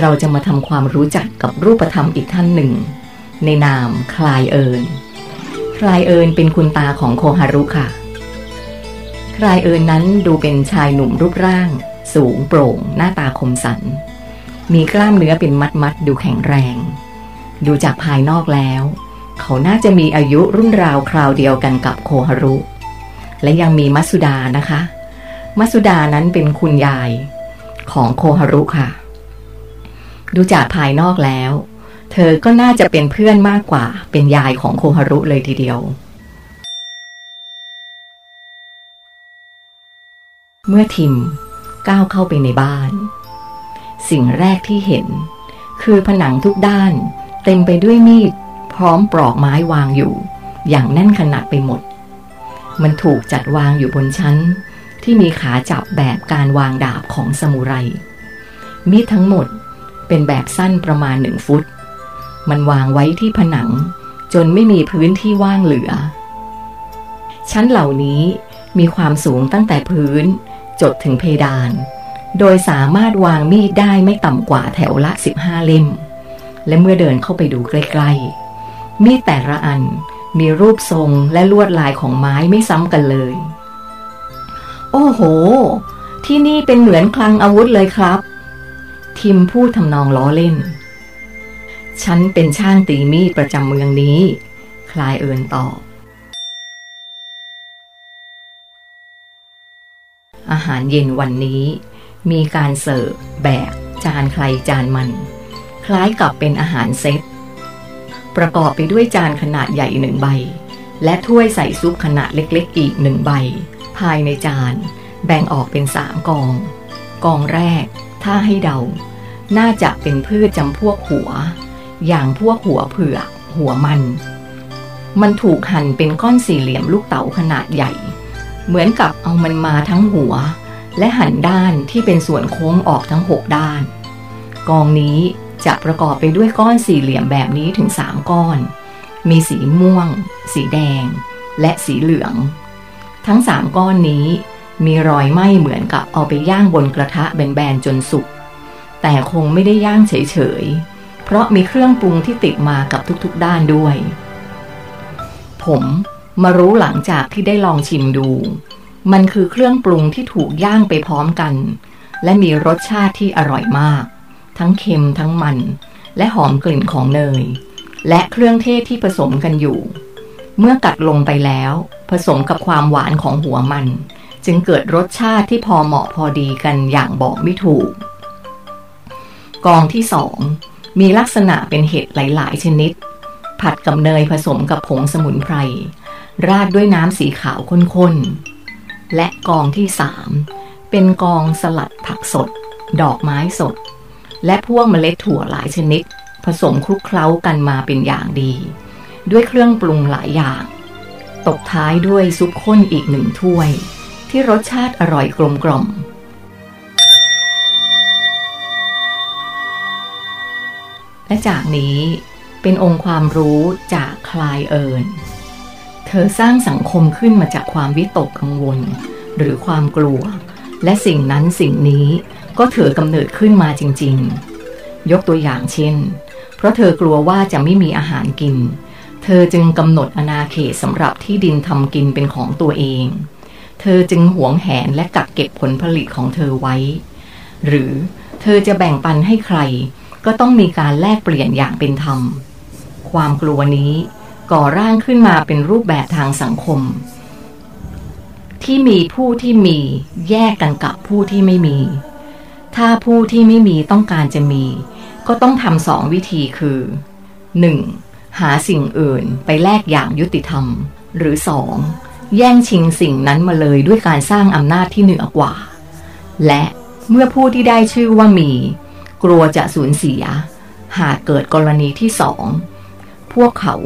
เราจะมาทำความรู้จักกับรูปธรรมอีกท่านหนึ่ง ในนามคลายเอิญคลายเอิญเป็นคุณตาของโคฮารุค่ะ คลายเอิญนั้นดูเป็นชายหนุ่มรูปร่าง สูงโปร่ง หน้าตาคมสัน มีกล้ามเนื้อเป็นมัดมัดดูแข็งแรง ดูจากภายนอกแล้ว เขาน่าจะมีอายุรุ่นราวคราวเดียวกันกับโคฮารุ และยังมีมัสสุดานะคะ มัสุดานั้นเป็นคุณยายของโคฮารุค่ะ ดูจากภายนอกแล้ว เธอก็น่าจะเป็นเพื่อนมากกว่าเป็นยายของโคฮารุเลยทีเดียว เมื่อทิมก้าวเข้าไปในบ้าน สิ่งแรกที่เห็น คือผนังทุกด้านเต็มไปด้วยมีด พร้อมปลอกไม้วางอยู่ อย่างแน่นขนาดไปหมด มันถูกจัดวางอยู่บนชั้น ที่มีขาจับแบบการวางดาบของสมุไรมีดทั้งหมด เป็นแบบสั้นประมาณหนึ่งฟุต มันวางไว้ที่ผนัง จนไม่มีพื้นที่ว่างเหลือ ชั้นเหล่านี้มีความสูงตั้งแต่พื้น จดถึงเพดาน โดยสามารถวางมีดได้ไม่ต่ำกว่าแถวละ 15 เล่ม และเมื่อเดินเข้าไปดูใกล้ๆ มีดแต่ละอันมีรูปทรงและลวดลายของไม้ไม่ซ้ำกันเลย โอ้โห ที่นี่เป็นเหมือนคลังอาวุธเลยครับ ทิมพูดทำนองล้อเล่น ฉันเป็นช่างตีมีดประจำเมืองนี้ คลายเอินตอบอาหารเย็นวันนี้ มีการเสิร์ฟแบบจานใครจานมัน คล้ายกับเป็นอาหารเซต ประกอบไปด้วยจานขนาดใหญ่หนึ่งใบ และถ้วยใส่ซุปขนาดเล็กๆ อีกหนึ่งใบ ภายในจาน แบ่งออกเป็นสามกอง กองแรก ถ้าให้เดา น่าจะเป็นพืชจำพวกหัว อย่างพวกหัวเผือกหัวมัน มันถูกหั่นเป็นก้อนสี่เหลี่ยมลูกเต๋าขนาดใหญ่ เหมือนกับเอามันมาทั้งหัว และหั่นด้านที่เป็นส่วนโค้งออกทั้งหกด้าน กองนี้จะประกอบไปด้วยก้อนสี่เหลี่ยมแบบนี้ถึงสามก้อน มีสีม่วง สีแดง และสีเหลือง ทั้งสามก้อนนี้ มีรอยไหม้เหมือนกับเอาไปย่างบนกระทะแบนๆจนสุก แต่คงไม่ได้ย่างเฉยๆ เพราะมีเครื่องปรุงที่ติดมากับทุกๆด้านด้วย ผมมารู้หลังจากที่ได้ลองชิมดู มันคือเครื่องปรุงที่ถูกย่างไปพร้อมกัน และมีรสชาติที่อร่อยมาก ทั้งเค็มทั้งมัน และหอมกลิ่นของเนย และเครื่องเทศที่ผสมกันอยู่ เมื่อกัดลงไปแล้ว ผสมกับความหวานของหัวมัน จึงเกิดรสชาติที่พอเหมาะพอดีกันอย่างบอกไม่ถูก กองที่สองมีลักษณะเป็นเห็ดหลาย ๆ ชนิด ผัดกับเนยผสมกับผงสมุนไพร ราดด้วยน้ำสีขาวข้นๆ และกองที่สามเป็นกองสลัดผักสด ดอกไม้สด และพวกเมล็ดถั่วหลายชนิด ผสมคลุกเคล้ากันมาเป็นอย่างดี ด้วยเครื่องปรุงหลายอย่างตบท้ายด้วยซุปข้นอีกหนึ่งถ้วย ที่รสชาติอร่อยกลมกล่อม และจากนี้เป็นองค์ความรู้จากคลายเอิญเธอสร้างสังคมขึ้นมาจากความวิตกกังวล หรือความกลัว และสิ่งนั้นสิ่งนี้ก็เถือกำเนิดขึ้นมาจริง ๆ ยกตัวอย่างเช่น เพราะเธอกลัวว่าจะไม่มีอาหารกิน เธอจึงกำหนดอนาเขตสำหรับที่ดินทำกินเป็นของตัวเอง เธอจึงหวงแหนและกักเก็บผลผลิตของเธอไว้ หรือเธอจะแบ่งปันให้ใคร ก็ต้องมีการแลกเปลี่ยนอย่างเป็นธรรม ความกลัวนี้ก่อร่างขึ้นมาเป็นรูปแบบทางสังคม ที่มีผู้ที่มีแยกกันกับผู้ที่ไม่มี ถ้าผู้ที่ไม่มีต้องการจะมี ก็ต้องทำสองวิธีคือ 1. หาสิ่งอื่นไปแลกอย่างยุติธรรม หรือสอง แย่งชิงสิ่งนั้นมาเลยด้วยการสร้างอำนาจที่เหนือกว่า และเมื่อผู้ที่ได้ชื่อว่ามี กลัวจะสูญเสีย หากเกิดกรณีที่สอง พวกเขา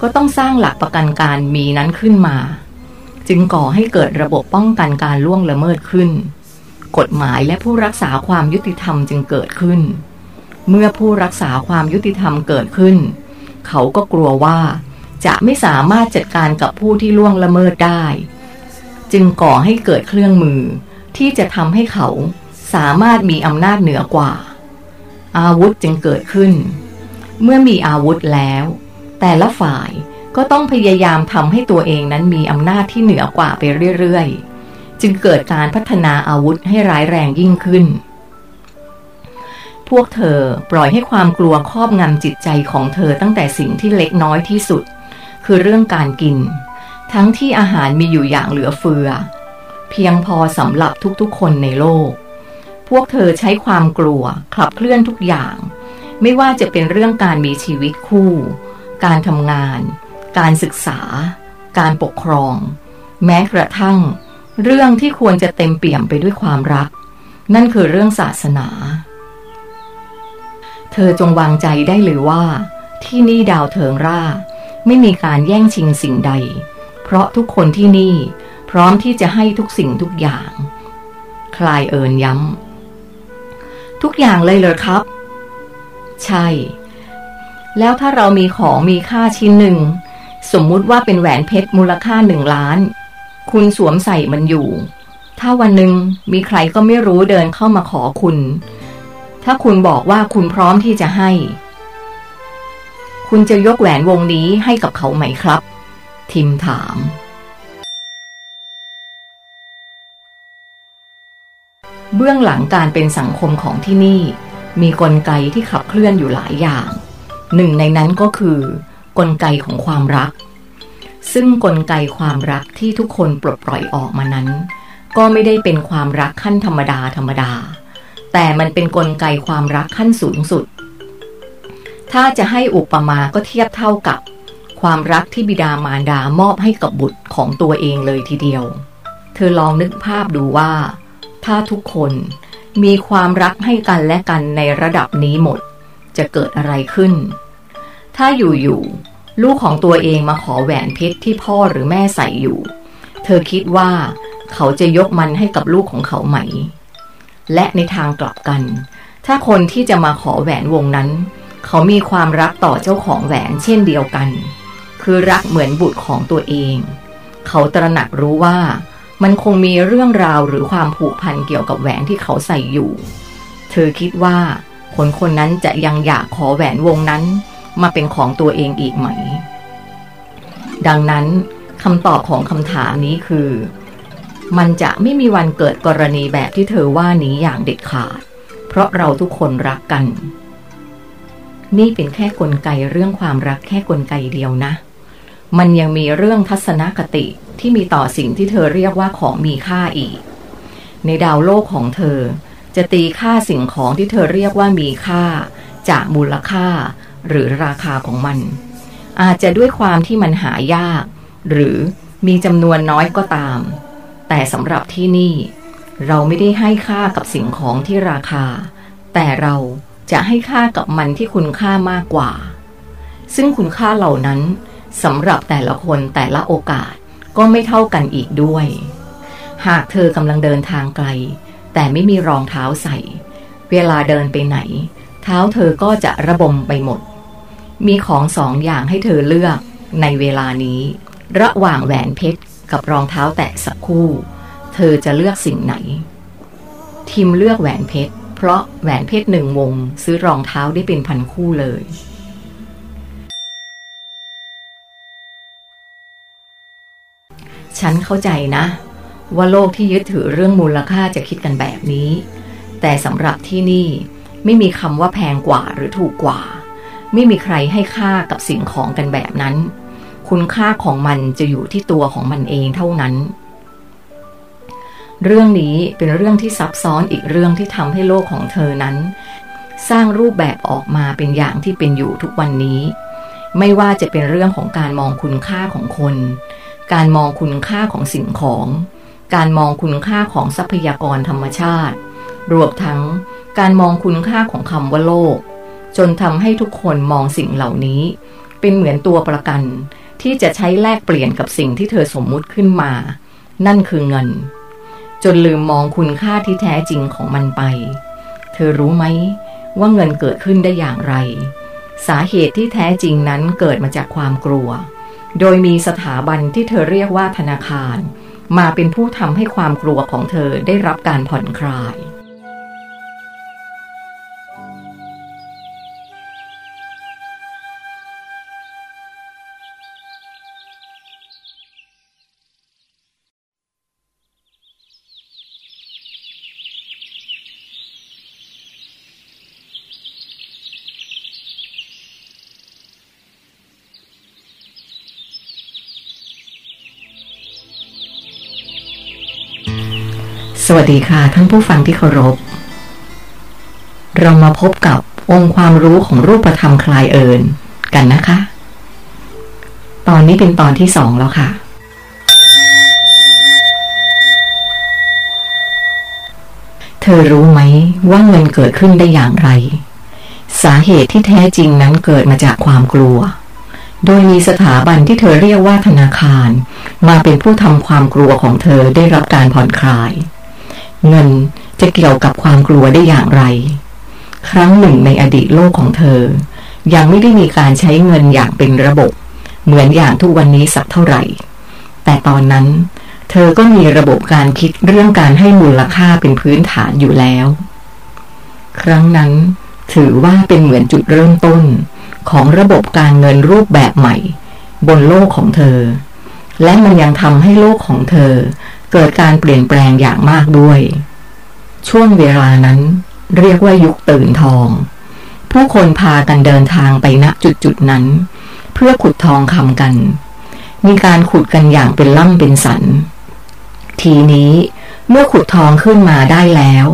ก็ต้องสร้างหลักประกันการมีนั้นขึ้นมา จึงก่อให้เกิดระบบป้องกันการล่วงละเมิดขึ้น กฎหมายและผู้รักษาความยุติธรรมจึงเกิดขึ้น เมื่อผู้รักษาความยุติธรรมเกิดขึ้น เขาก็กลัวว่า จะไม่สามารถจัดการกับผู้ที่ล่วงละเมิดได้ จึงก่อให้เกิดเครื่องมือที่จะทำให้เขาสามารถมีอำนาจเหนือกว่า อาวุธจึงเกิดขึ้น เมื่อมีอาวุธแล้ว แต่ละฝ่ายก็ต้องพยายามทำให้ตัวเองนั้นมีอำนาจที่เหนือกว่าไปเรื่อยๆ จึงเกิดการพัฒนาอาวุธให้ร้ายแรงยิ่งขึ้น พวกเธอปล่อยให้ความกลัวครอบงำจิตใจของเธอตั้งแต่สิ่งที่เล็กน้อยที่สุด คือเรื่องการกิน ทั้งที่อาหารมีอยู่อย่างเหลือเฟือ เพียงพอสำหรับทุกๆคนในโลก พวกเธอใช้ความกลัวขับเคลื่อนทุกอย่าง ไม่ว่าจะเป็นเรื่องการมีชีวิตคู่ การทำงาน การศึกษา การปกครอง แม้กระทั่ง เรื่องที่ควรจะเต็มเปี่ยมไปด้วยความรัก นั่นคือเรื่องศาสนาเธอจงวางใจได้เลยว่า ที่นี่ดาวเทิงร่า ไม่มีการแย่งชิงสิ่งใด เพราะทุกคนที่นี่พร้อมที่จะให้ทุกสิ่งทุกอย่าง คลายเอิญย้ำ ทุกอย่างเลยเลยครับ ใช่ แล้วถ้าเรามีของมีค่าชิ้นหนึ่ง สมมุติว่าเป็นแหวนเพชรมูลค่าหนึ่งล้าน คุณสวมใส่มันอยู่ ถ้าวันหนึ่งมีใครก็ไม่รู้เดินเข้ามาขอคุณ ถ้าคุณบอกว่าคุณพร้อมที่จะให้ คุณจะยกแหวนวงนี้ให้กับเขาไหมครับ ทิมถาม เบื้องหลังการเป็นสังคมของที่นี่ มีกลไกที่ขับเคลื่อนอยู่หลายอย่าง หนึ่งในนั้นก็คือ กลไกของความรัก ซึ่งกลไกความรักที่ทุกคนปลดปล่อยออกมานั้น ก็ไม่ได้เป็นความรักขั้นธรรมดาธรรมดา แต่มันเป็นกลไกความรักขั้นสูงสุด ถ้าจะให้อุปมาก็เทียบเท่ากับ ความรักที่บิดามารดามอบให้กับบุตรของตัวเองเลยทีเดียว เธอลองนึกภาพดูว่า ถ้าทุกคนมีความรักให้กันและกันในระดับนี้หมด จะเกิดอะไรขึ้น ถ้าอยู่ๆลูกของตัวเองมาขอแหวนเพชรที่พ่อหรือแม่ใส่อยู่ เธอคิดว่าเขาจะยกมันให้กับลูกของเขาไหม และในทางกลับกัน ถ้าคนที่จะมาขอแหวนวงนั้น เขามีความรักต่อเจ้าของแหวนเช่นเดียวกัน คือรักเหมือนบุตรของตัวเอง เขาตระหนักรู้ว่า มันคงมีเรื่องราวหรือความผูกพันเกี่ยวกับแหวนที่เขาใส่อยู่ เธอคิดว่าคนคนนั้นจะยังอยากขอแหวนวงนั้นมาเป็นของตัวเองอีกไหม ดังนั้นคำตอบของคำถามนี้คือ มันจะไม่มีวันเกิดกรณีแบบที่เธอว่านี้อย่างเด็ดขาด เพราะเราทุกคนรักกัน นี่เป็นแค่กลไกเรื่องความรักแค่กลไกเดียวนะ มันยังมีเรื่องทัศนคติที่มีต่อสิ่งที่เธอเรียกว่าของมีค่าอีก ในดาวโลกของเธอ จะตีค่าสิ่งของที่เธอเรียกว่ามีค่า จากมูลค่า หรือราคาของมัน อาจจะด้วยความที่มันหายาก หรือมีจำนวนน้อยก็ตาม แต่สำหรับที่นี่ เราไม่ได้ให้ค่ากับสิ่งของที่ราคา แต่เรา จะให้ค่ากับมันที่คุณค่ามากกว่า ซึ่งคุณค่าเหล่านั้นสำหรับแต่ละคนแต่ละโอกาสก็ไม่เท่ากันอีกด้วย หากเธอกำลังเดินทางไกล แต่ไม่มีรองเท้าใส่ เวลาเดินไปไหน เท้าเธอก็จะระบมไปหมด มีของสองอย่างให้เธอเลือกในเวลานี้ ระหว่างแหวนเพชรกับรองเท้าแตะสักคู่ เธอจะเลือกสิ่งไหน ทิมเลือกแหวนเพชร เพราะแหวนเพชรหนึ่งวง ซื้อรองเท้าได้เป็นพันคู่เลย ฉันเข้าใจนะ ว่าโลกที่ยึดถือเรื่องมูลค่าจะคิดกันแบบนี้ แต่สำหรับที่นี่ไม่มีคำว่าแพงกว่าหรือถูกกว่า ไม่มีใครให้ค่ากับสิ่งของกันแบบนั้น คุณค่าของมันจะอยู่ที่ตัวของมันเองเท่านั้น เรื่องนี้เป็นเรื่องที่ซับซ้อนอีกเรื่องที่ทำให้โลกของเธอนั้น สร้างรูปแบบออกมาเป็นอย่างที่เป็นอยู่ทุกวันนี้ ไม่ว่าจะเป็นเรื่องของการมองคุณค่าของคน การมองคุณค่าของสิ่งของ การมองคุณค่าของทรัพยากรธรรมชาติ รวมทั้งการมองคุณค่าของคำว่าโลก จนทำให้ทุกคนมองสิ่งเหล่านี้ เป็นเหมือนตัวประกัน ที่จะใช้แลกเปลี่ยนกับสิ่งที่เธอสมมุติขึ้นมา นั่นคือเงิน จนลืมมองคุณค่าที่แท้จริงของมันไป เธอรู้ไหมว่าเงินเกิดขึ้นได้อย่างไร สาเหตุที่แท้จริงนั้นเกิดมาจากความกลัว โดยมีสถาบันที่เธอเรียกว่าธนาคาร มาเป็นผู้ทำให้ความกลัวของเธอได้รับการผ่อนคลาย สวัสดีค่ะท่านผู้ฟังที่เคารพ เรามาพบกับองค์ความรู้ของรูปธรรมคลายเอิญกันนะคะ ตอนนี้เป็นตอนที่สองแล้วค่ะ เธอรู้ไหมว่าเงินเกิดขึ้นได้อย่างไร สาเหตุที่แท้จริงนั้นเกิดมาจากความกลัว โดยมีสถาบันที่เธอเรียกว่าธนาคาร มาเป็นผู้ทำความกลัวของเธอได้รับการผ่อนคลาย เงินจะเกี่ยวกับความกลัวได้อย่างไร ครั้งหนึ่งในอดีตโลกของเธอ ยังไม่ได้มีการใช้เงินอย่างเป็นระบบ เหมือนอย่างทุกวันนี้สักเท่าไหร่ แต่ตอนนั้น เธอก็มีระบบการคิดเรื่องการให้มูลค่าเป็นพื้นฐานอยู่แล้ว ครั้งนั้นถือว่าเป็นเหมือนจุดเริ่มต้นของระบบการเงินรูปแบบใหม่ บนโลกของเธอ และมันยังทำให้โลกของเธอ เกิดการเปลี่ยนแปลงอย่างมากด้วย ช่วงเวลานั้นเรียกว่ายุคตื่นทอง ผู้คนพากันเดินทางไปณจุดจุดนั้น เพื่อขุดทองคำกัน มีการขุดกันอย่างเป็นล่ำเป็นสัน ทีนี้เมื่อขุดทองขึ้นมาได้แล้ว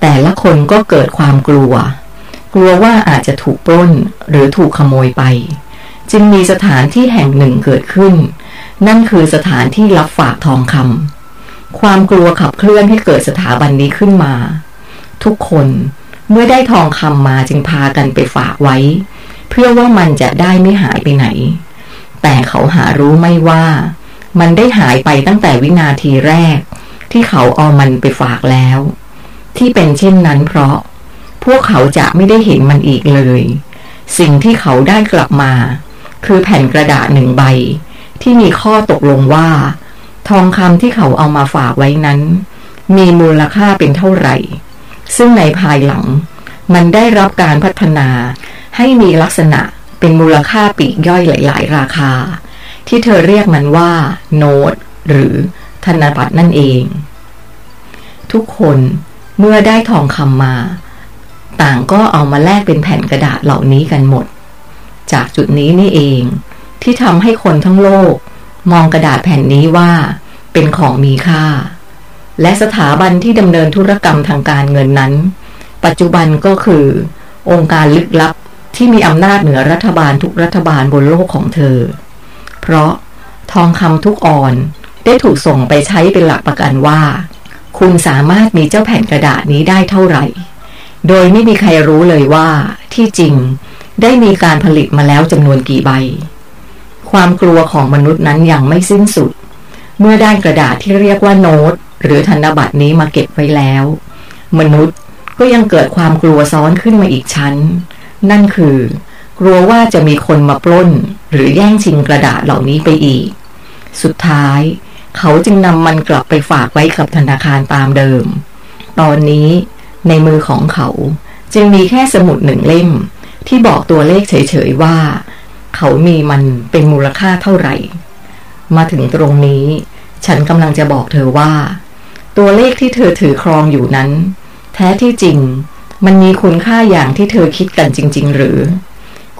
แต่ละคนก็เกิดความกลัว กลัวว่าอาจจะถูกปล้นหรือถูกขโมยไป จึงมีสถานที่แห่งหนึ่งเกิดขึ้น นั่นคือสถานที่รับฝากทองคำ ความกลัวขับเคลื่อนให้เกิดสถาบันนี้ขึ้นมา ทุกคนเมื่อได้ทองคำมาจึงพากันไปฝากไว้ เพื่อว่ามันจะได้ไม่หายไปไหน แต่เขาหารู้ไม่ว่า มันได้หายไปตั้งแต่วินาทีแรก ที่เขาเอามันไปฝากแล้ว ที่เป็นเช่นนั้นเพราะ พวกเขาจะไม่ได้เห็นมันอีกเลย สิ่งที่เขาได้กลับมา คือแผ่นกระดาษหนึ่งใบ ที่มีข้อตกลงว่า ทองคำที่เขาเอามาฝากไว้นั้น มีมูลค่าเป็นเท่าไหร่ ซึ่งในภายหลัง มันได้รับการพัฒนา ให้มีลักษณะเป็นมูลค่าปีกย่อยหลาย ๆ ราคา ที่เธอเรียกมันว่า โน้ต หรือธนบัตรนั่นเอง ทุกคนเมื่อได้ทองคำมา ต่างก็เอามาแลกเป็นแผ่นกระดาษเหล่านี้กันหมด จากจุดนี้นี่เอง ที่ทำให้คนทั้งโลก มองกระดาษแผ่นนี้ว่า เป็นของมีค่า และสถาบันที่ดำเนินธุรกรรมทางการเงินนั้น ปัจจุบันก็คือ องค์การลึกลับที่มีอำนาจเหนือรัฐบาลทุกรัฐบาลบนโลกของเธอ เพราะทองคำทุกออนได้ถูกส่งไปใช้เป็นหลักประกันว่า คุณสามารถมีเจ้าแผ่นกระดาษนี้ได้เท่าไหร่ โดยไม่มีใครรู้เลยว่าที่จริงได้มีการผลิตมาแล้วจำนวนกี่ใบ ความกลัวของมนุษย์นั้นยังไม่สิ้นสุด เมื่อได้กระดาษที่เรียกว่าโน้ต หรือธนบัตรนี้มาเก็บไว้แล้ว มนุษย์ก็ยังเกิดความกลัวซ้อนขึ้นมาอีกชั้น นั่นคือ กลัวว่าจะมีคนมาปล้น หรือแย่งชิงกระดาษเหล่านี้ไปอีก สุดท้าย เขาจึงนำมันกลับไปฝากไว้กับธนาคารตามเดิม ตอนนี้ในมือของเขาจึงมีแค่สมุดหนึ่งเล่ม ที่บอกตัวเลขเฉยๆว่า เขามีมันเป็นมูลค่าเท่าไหร่ มาถึงตรงนี้ ฉันกำลังจะบอกเธอว่า ตัวเลขที่เธอถือครองอยู่นั้น แท้ที่จริง มันมีคุณค่าอย่างที่เธอคิดกันจริง ๆ หรือ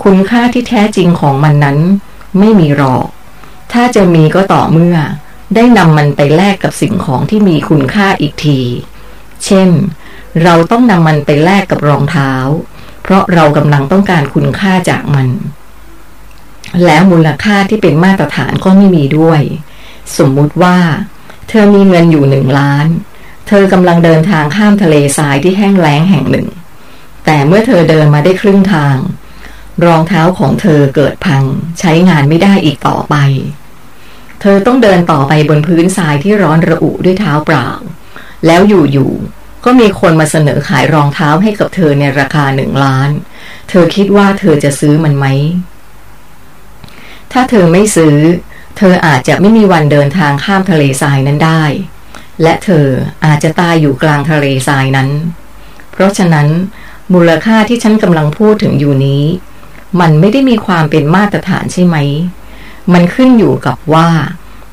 คุณค่าที่แท้จริงของมันนั้น ไม่มีหรอก ถ้าจะมีก็ต่อเมื่อ ได้นำมันไปแลกกับสิ่งของที่มีคุณค่าอีกที เช่น เราต้องนำมันไปแลกกับรองเท้า เพราะเรากำลังต้องการคุณค่าจากมัน แล้วมูลค่าที่เป็นมาตรฐานก็ไม่มีด้วย สมมุติว่า เธอมีเงินอยู่หนึ่งล้าน เธอกำลังเดินทางข้ามทะเลทรายที่แห้งแล้งแห่งหนึ่ง แต่เมื่อเธอเดินมาได้ครึ่งทาง รองเท้าของเธอเกิดพัง ใช้งานไม่ได้อีกต่อไป เธอต้องเดินต่อไปบนพื้นทรายที่ร้อนระอุด้วยเท้าเปล่า แล้วอยู่ๆก็มีคนมาเสนอขายรองเท้าให้กับเธอในราคาหนึ่งล้าน เธอคิดว่าเธอจะซื้อมันไหม ถ้าเธอไม่ซื้อ เธออาจจะไม่มีวันเดินทางข้ามทะเลทรายนั้นได้ และเธออาจจะตายอยู่กลางทะเลทรายนั้น เพราะฉะนั้น มูลค่าที่ฉันกำลังพูดถึงอยู่นี้ มันไม่ได้มีความเป็นมาตรฐานใช่ไหม มันขึ้นอยู่กับว่า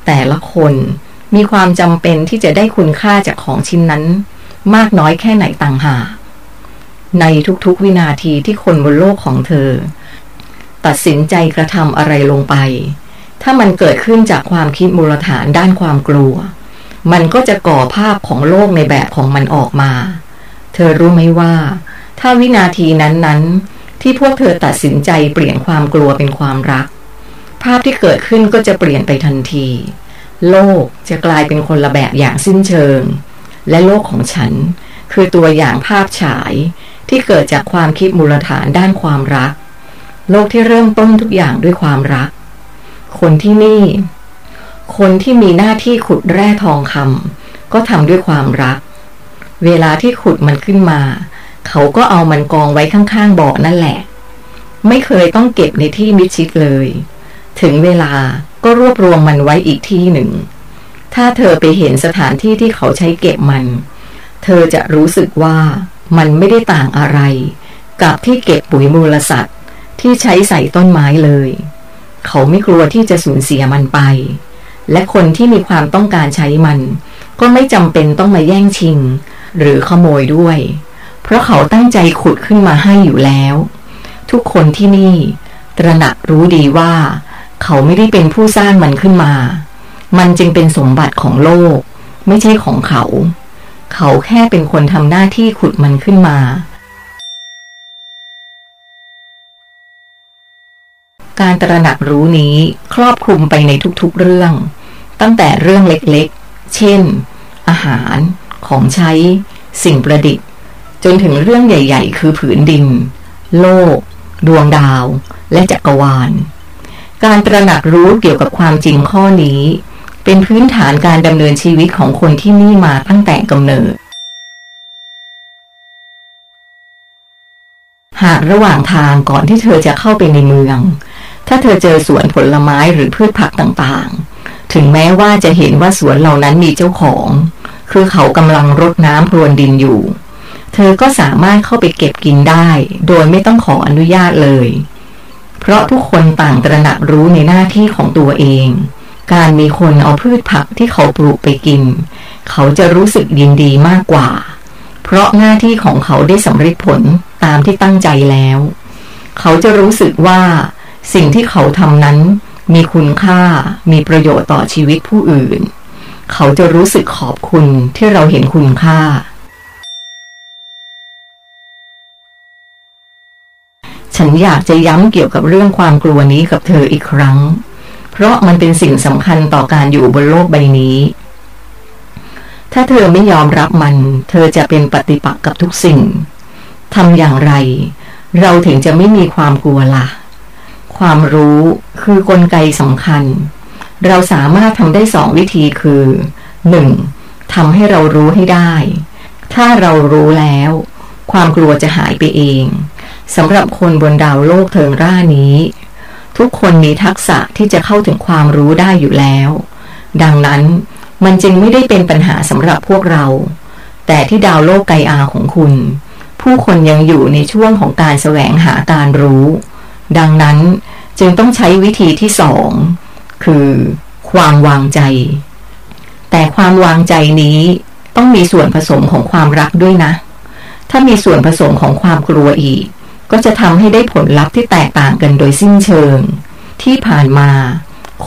แต่ละคนมีความจำเป็นที่จะได้คุณค่าจากของชิ้นนั้น มากน้อยแค่ไหนต่างหากในทุกๆวินาทีที่คนบนโลกของเธอ ตัดสินใจกระทำอะไรลงไป ถ้ามันเกิดขึ้นจากความคิดมูลฐานด้านความกลัว มันก็จะก่อภาพของโลกในแบบของมันออกมา เธอรู้ไหมว่า ถ้าวินาทีนั้นๆ ที่พวกเธอตัดสินใจเปลี่ยนความกลัวเป็นความรัก ภาพที่เกิดขึ้นก็จะเปลี่ยนไปทันที โลกจะกลายเป็นคนละแบบอย่างสิ้นเชิง และโลกของฉัน คือตัวอย่างภาพฉายที่เกิดจากความคิดมูลฐานด้านความรัก โลกที่เริ่มต้นทุกอย่างด้วยความรัก คนที่นี่ คนที่มีหน้าที่ขุดแร่ทองคำก็ทำด้วยความรัก เวลาที่ขุดมันขึ้นมา เขาก็เอามันกองไว้ข้างๆบ่อนั่นแหละ ไม่เคยต้องเก็บในที่มิดชิดเลย ถึงเวลาก็รวบรวมมันไว้อีกที่หนึ่ง ถ้าเธอไปเห็นสถานที่ที่เขาใช้เก็บมัน เธอจะรู้สึกว่ามันไม่ได้ต่างอะไร กับที่เก็บปุ๋ยมูลสัตว์ ที่ใช้ใส่ต้นไม้เลย เขาไม่กลัวที่จะสูญเสียมันไป และคนที่มีความต้องการใช้มัน ก็ไม่จำเป็นต้องมาแย่งชิง หรือขโมยด้วย เพราะเขาตั้งใจขุดขึ้นมาให้อยู่แล้ว ทุกคนที่นี่ ตระหนักรู้ดีว่า เขาไม่ได้เป็นผู้สร้างมันขึ้นมา มันจึงเป็นสมบัติของโลก ไม่ใช่ของเขา เขาแค่เป็นคนทำหน้าที่ขุดมันขึ้นมา การตระหนักรู้นี้ครอบคลุมไปในทุกๆเรื่อง ตั้งแต่เรื่องเล็กๆ เช่น อาหาร ของใช้ สิ่งประดิษฐ์ จนถึงเรื่องใหญ่ ๆ คือผืนดิน โลก ดวงดาว และจักรวาล การตระหนักรู้เกี่ยวกับความจริงข้อนี้ เป็นพื้นฐานการดำเนินชีวิตของคนที่นี่มาตั้งแต่กำเนิด หากระหว่างทางก่อนที่เธอจะเข้าไปในเมือง ถ้าเธอเจอสวนผลไม้หรือพืชผักต่างๆ ถึงแม้ว่าจะเห็นว่าสวนเหล่านั้นมีเจ้าของ คือเขากำลังรดน้ำพรวนดินอยู่ เธอก็สามารถเข้าไปเก็บกินได้ โดยไม่ต้องขออนุญาตเลย เพราะทุกคนต่างตระหนักรู้ในหน้าที่ของตัวเอง การมีคนเอาพืชผักที่เขาปลูกไปกิน เขาจะรู้สึกยินดีมากกว่า เพราะหน้าที่ของเขาได้สำเร็จผลตามที่ตั้งใจแล้ว เขาจะรู้สึกว่า สิ่งที่เขาทำนั้นมีคุณค่ามีประโยชน์ต่อชีวิตผู้อื่น เขาจะรู้สึกขอบคุณที่เราเห็นคุณค่า ฉันอยากจะย้ำเกี่ยวกับเรื่องความกลัวนี้กับเธออีกครั้ง เพราะมันเป็นสิ่งสำคัญต่อการอยู่บนโลกใบนี้ ถ้าเธอไม่ยอมรับมัน เธอจะเป็นปฏิปักษ์กับทุกสิ่งทำอย่างไร เราถึงจะไม่มีความกลัวละ่ะ ความรู้คือกลไกสำคัญ เราสามารถทำได้สองวิธีคือ 1. ทำให้เรารู้ให้ได้ ถ้าเรารู้แล้ว ความกลัวจะหายไปเองสำหรับคนบนดาวโลกเทิงร่านี้ ทุกคนมีทักษะที่จะเข้าถึงความรู้ได้อยู่แล้ว ดังนั้นมันจึงไม่ได้เป็นปัญหาสำหรับพวกเรา แต่ที่ดาวโลกไกอาของคุณ ผู้คนยังอยู่ในช่วงของการแสวงหาการรู้ ดังนั้นจึงต้องใช้วิธีที่สองคือความวางใจ แต่ความวางใจนี้ต้องมีส่วนผสมของความรักด้วยนะ ถ้ามีส่วนผสมของความกลัวอีก ก็จะทำให้ได้ผลลัพธ์ที่แตกต่างกันโดยสิ้นเชิง ที่ผ่านมา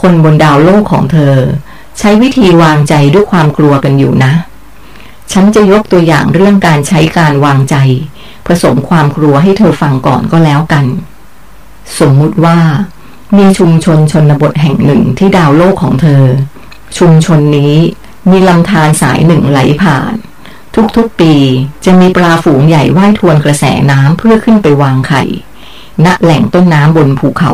คนบนดาวโลกของเธอ ใช้วิธีวางใจด้วยความกลัวกันอยู่นะ ฉันจะยกตัวอย่างเรื่องการใช้การวางใจ ผสมความกลัวให้เธอฟังก่อนก็แล้วกัน สมมุติว่า มีชุมชนชนบทแห่งหนึ่งที่ดาวโลกของเธอ ชุมชนนี้มีลำธารสายหนึ่งไหลผ่าน ทุกๆปีจะมีปลาฝูงใหญ่ว่ายทวนกระแสน้ำเพื่อขึ้นไปวางไข่ ณแหล่งต้นน้ำบนภูเขา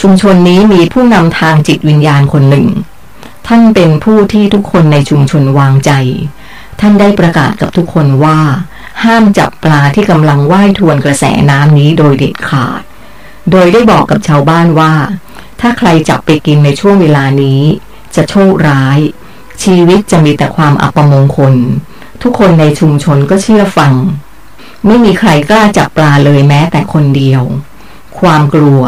ชุมชนนี้มีผู้นำทางจิตวิญญาณคนหนึ่ง ท่านเป็นผู้ที่ทุกคนในชุมชนวางใจ ท่านได้ประกาศกับทุกคนว่า ห้ามจับปลาที่กำลังว่ายทวนกระแสน้ำนี้โดยเด็ดขาด โดยได้บอกกับชาวบ้านว่า ถ้าใครจับไปกินในช่วงเวลานี้ จะโชคร้าย ชีวิตจะมีแต่ความอัปมงคล ทุกคนในชุมชนก็เชื่อฟัง ไม่มีใครกล้าจับปลาเลยแม้แต่คนเดียว ความกลัว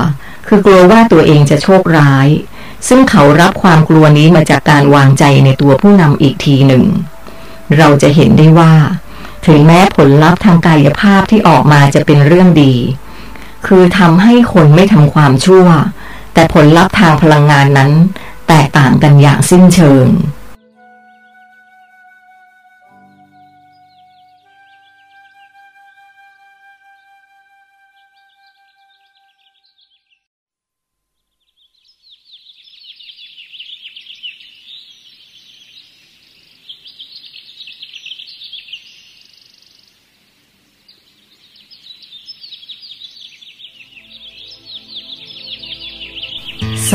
คือกลัวว่าตัวเองจะโชคร้าย ซึ่งเขารับความกลัวนี้มาจากการวางใจในตัวผู้นำอีกทีหนึ่ง เราจะเห็นได้ว่า ถึงแม้ผลลัพธ์ทางกายภาพที่ออกมาจะเป็นเรื่องดี คือทำให้คนไม่ทำความชั่ว แต่ผลลัพธ์ทางพลังงานนั้น แตกต่างกันอย่างสิ้นเชิง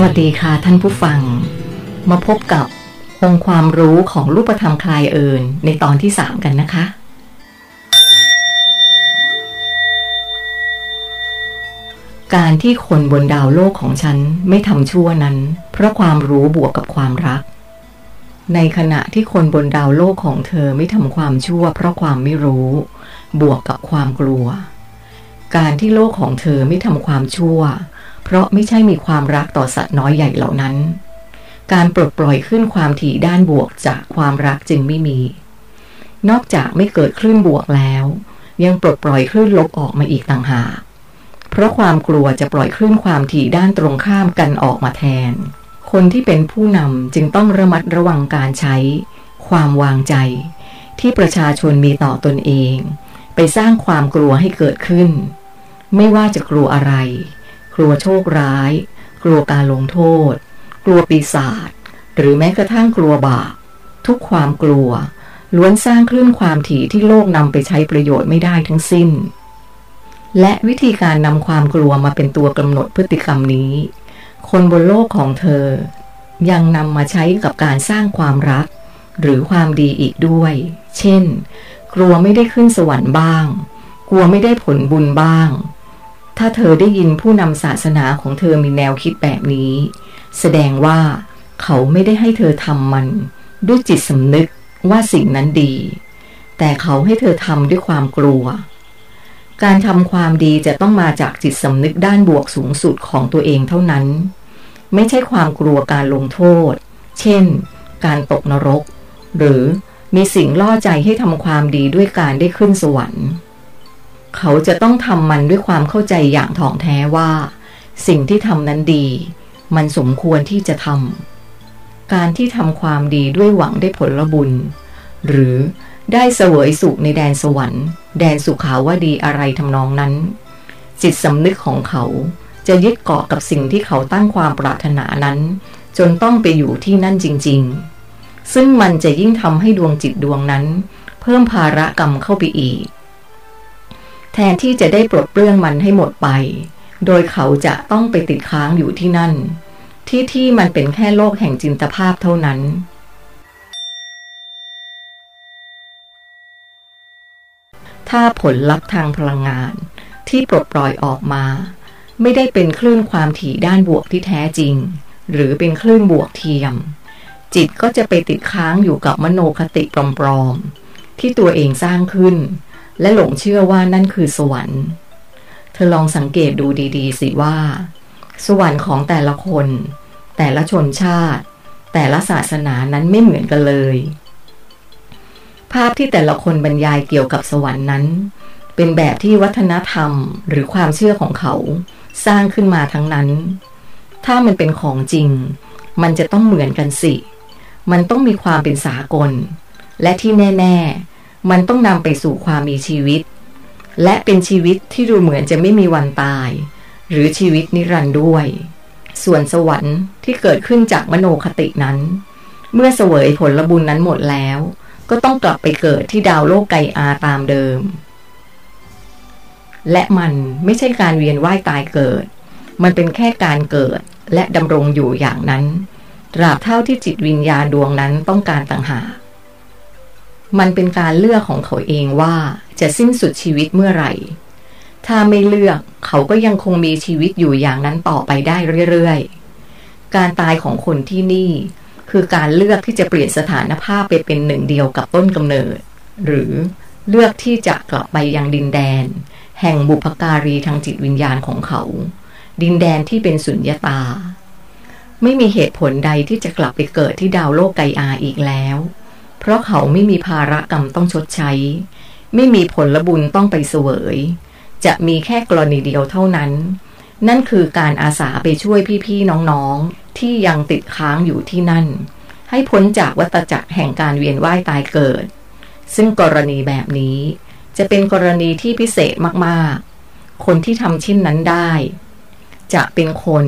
วัสดีค่ะท่านผู้ฟัง มาพบกับองค์ความรู้ของรูปธรรมคลายเอิญในตอนที่สามกันนะคะ การที่คนบนดาวโลกของฉันไม่ทำชั่วนั้น เพราะความรู้บวกกับความรัก ในขณะที่คนบนดาวโลกของเธอไม่ทำความชั่ว เพราะความไม่รู้ บวกกับความกลัว การที่โลกของเธอไม่ทำความชั่ว เพราะไม่ใช่มีความรักต่อสัตว์น้อยใหญ่เหล่านั้น การปลดปล่อยขึ้นความถี่ด้านบวกจากความรักจึงไม่มี นอกจากไม่เกิดคลื่นบวกแล้ว ยังปลดปล่อยคลื่นลบออกมาอีกต่างหาก เพราะความกลัวจะปล่อยคลื่นความถี่ด้านตรงข้ามกันออกมาแทน คนที่เป็นผู้นำจึงต้องระมัดระวังการใช้ ความวางใจ ที่ประชาชนมีต่อตนเอง ไปสร้างความกลัวให้เกิดขึ้น ไม่ว่าจะกลัวอะไร กลัวโชคร้าย กลัวการลงโทษ กลัวปีศาจหรือแม้กระทั่งกลัวบาปทุกความกลัว ล้วนสร้างคลื่นความถี่ที่โลกนำไปใช้ประโยชน์ไม่ได้ทั้งสิ้น และวิธีการนำความกลัวมาเป็นตัวกำหนดพฤติกรรมนี้ คนบนโลกของเธอ ยังนำมาใช้กับการสร้างความรัก หรือความดีอีกด้วย เช่น กลัวไม่ได้ขึ้นสวรรค์บ้าง กลัวไม่ได้ผลบุญบ้าง ถ้าเธอได้ยินผู้นำศาสนาของเธอมีแนวคิดแบบนี้ แสดงว่าเขาไม่ได้ให้เธอทำมัน ด้วยจิตสำนึกว่าสิ่งนั้นดี แต่เขาให้เธอทำด้วยความกลัว การทำความดีจะต้องมาจากจิตสำนึกด้านบวกสูงสุดของตัวเองเท่านั้น ไม่ใช่ความกลัวการลงโทษ เช่น การตกนรก หรือมีสิ่งล่อใจให้ทำความดีด้วยการได้ขึ้นสวรรค์ เขาจะต้องทำมันด้วยความเข้าใจอย่างถ่องแท้ว่า สิ่งที่ทำนั้นดี มันสมควรที่จะทำการที่ทำความดีด้วยหวังได้ผลบุญ หรือได้เสวยสุขในแดนสวรรค์ แดนสุขาวดีอะไรทำนองนั้น จิตสำนึกของเขาจะยึดเกาะกับสิ่งที่เขาตั้งความปรารถนานั้น จนต้องไปอยู่ที่นั่นจริง ๆ ซึ่งมันจะยิ่งทำให้ดวงจิตดวงนั้น เพิ่มภาระกรรมเข้าไปอีก แทนที่จะได้ปลดเปลื้องมันให้หมดไป โดยเขาจะต้องไปติดค้างอยู่ที่นั่น ที่ที่มันเป็นแค่โลกแห่งจินตภาพเท่านั้น ถ้าผลลัพธ์ทางพลังงานที่ปลดปล่อยออกมา ไม่ได้เป็นคลื่นความถี่ด้านบวกที่แท้จริง หรือเป็นคลื่นบวกเทียม จิตก็จะไปติดค้างอยู่กับมโนคติปลอมๆที่ตัวเองสร้างขึ้น และหลงเชื่อว่านั่นคือสวรรค์ เธอลองสังเกตดูดีๆ สิว่า สวรรค์ของแต่ละคน แต่ละชนชาติ แต่ละศาสนานั้นไม่เหมือนกันเลย ภาพที่แต่ละคนบรรยายเกี่ยวกับสวรรค์นั้น เป็นแบบที่วัฒนธรรมหรือความเชื่อของเขาสร้างขึ้นมาทั้งนั้น ถ้ามันเป็นของจริง มันจะต้องเหมือนกันสิ มันต้องมีความเป็นสากล และที่แน่ ๆ มันต้องนำไปสู่ความมีชีวิต และเป็นชีวิตที่ดูเหมือนจะไม่มีวันตาย หรือชีวิตนิรันดร์ด้วย ส่วนสวรรค์ที่เกิดขึ้นจากมโนคตินั้น เมื่อเสวยผลบุญนั้นหมดแล้ว ก็ต้องกลับไปเกิดที่ดาวโลกไกอาตามเดิม และมันไม่ใช่การเวียนว่ายตายเกิด มันเป็นแค่การเกิดและดำรงอยู่อย่างนั้น ตราบเท่าที่จิตวิญญาณดวงนั้นต้องการต่างหาก มันเป็นการเลือกของเขาเองว่าจะสิ้นสุดชีวิตเมื่อไหร่ ถ้าไม่เลือกเขาก็ยังคงมีชีวิตอยู่อย่างนั้นต่อไปได้เรื่อยๆ การตายของคนที่นี่ คือการเลือกที่จะเปลี่ยนสถานภาพไปเป็นหนึ่งเดียวกับต้นกำเนิด หรือเลือกที่จะกลับไปยังดินแดน แห่งบุพการีทางจิตวิญญาณของเขา ดินแดนที่เป็นสุญญตา ไม่มีเหตุผลใดที่จะกลับไปเกิดที่ดาวโลกไกอาอีกแล้ว เพราะเขาไม่มีภาระกรรมต้องชดใช้ ไม่มีผลบุญต้องไปเสวย จะมีแค่กรณีเดียวเท่านั้น นั่นคือการอาสาไปช่วยพี่ๆน้องๆ ที่ยังติดค้างอยู่ที่นั่น ให้พ้นจากวัฏจักรแห่งการเวียนว่ายตายเกิด ซึ่งกรณีแบบนี้ จะเป็นกรณีที่พิเศษมากๆ คนที่ทำเช่นนั้นได้ จะเป็นคน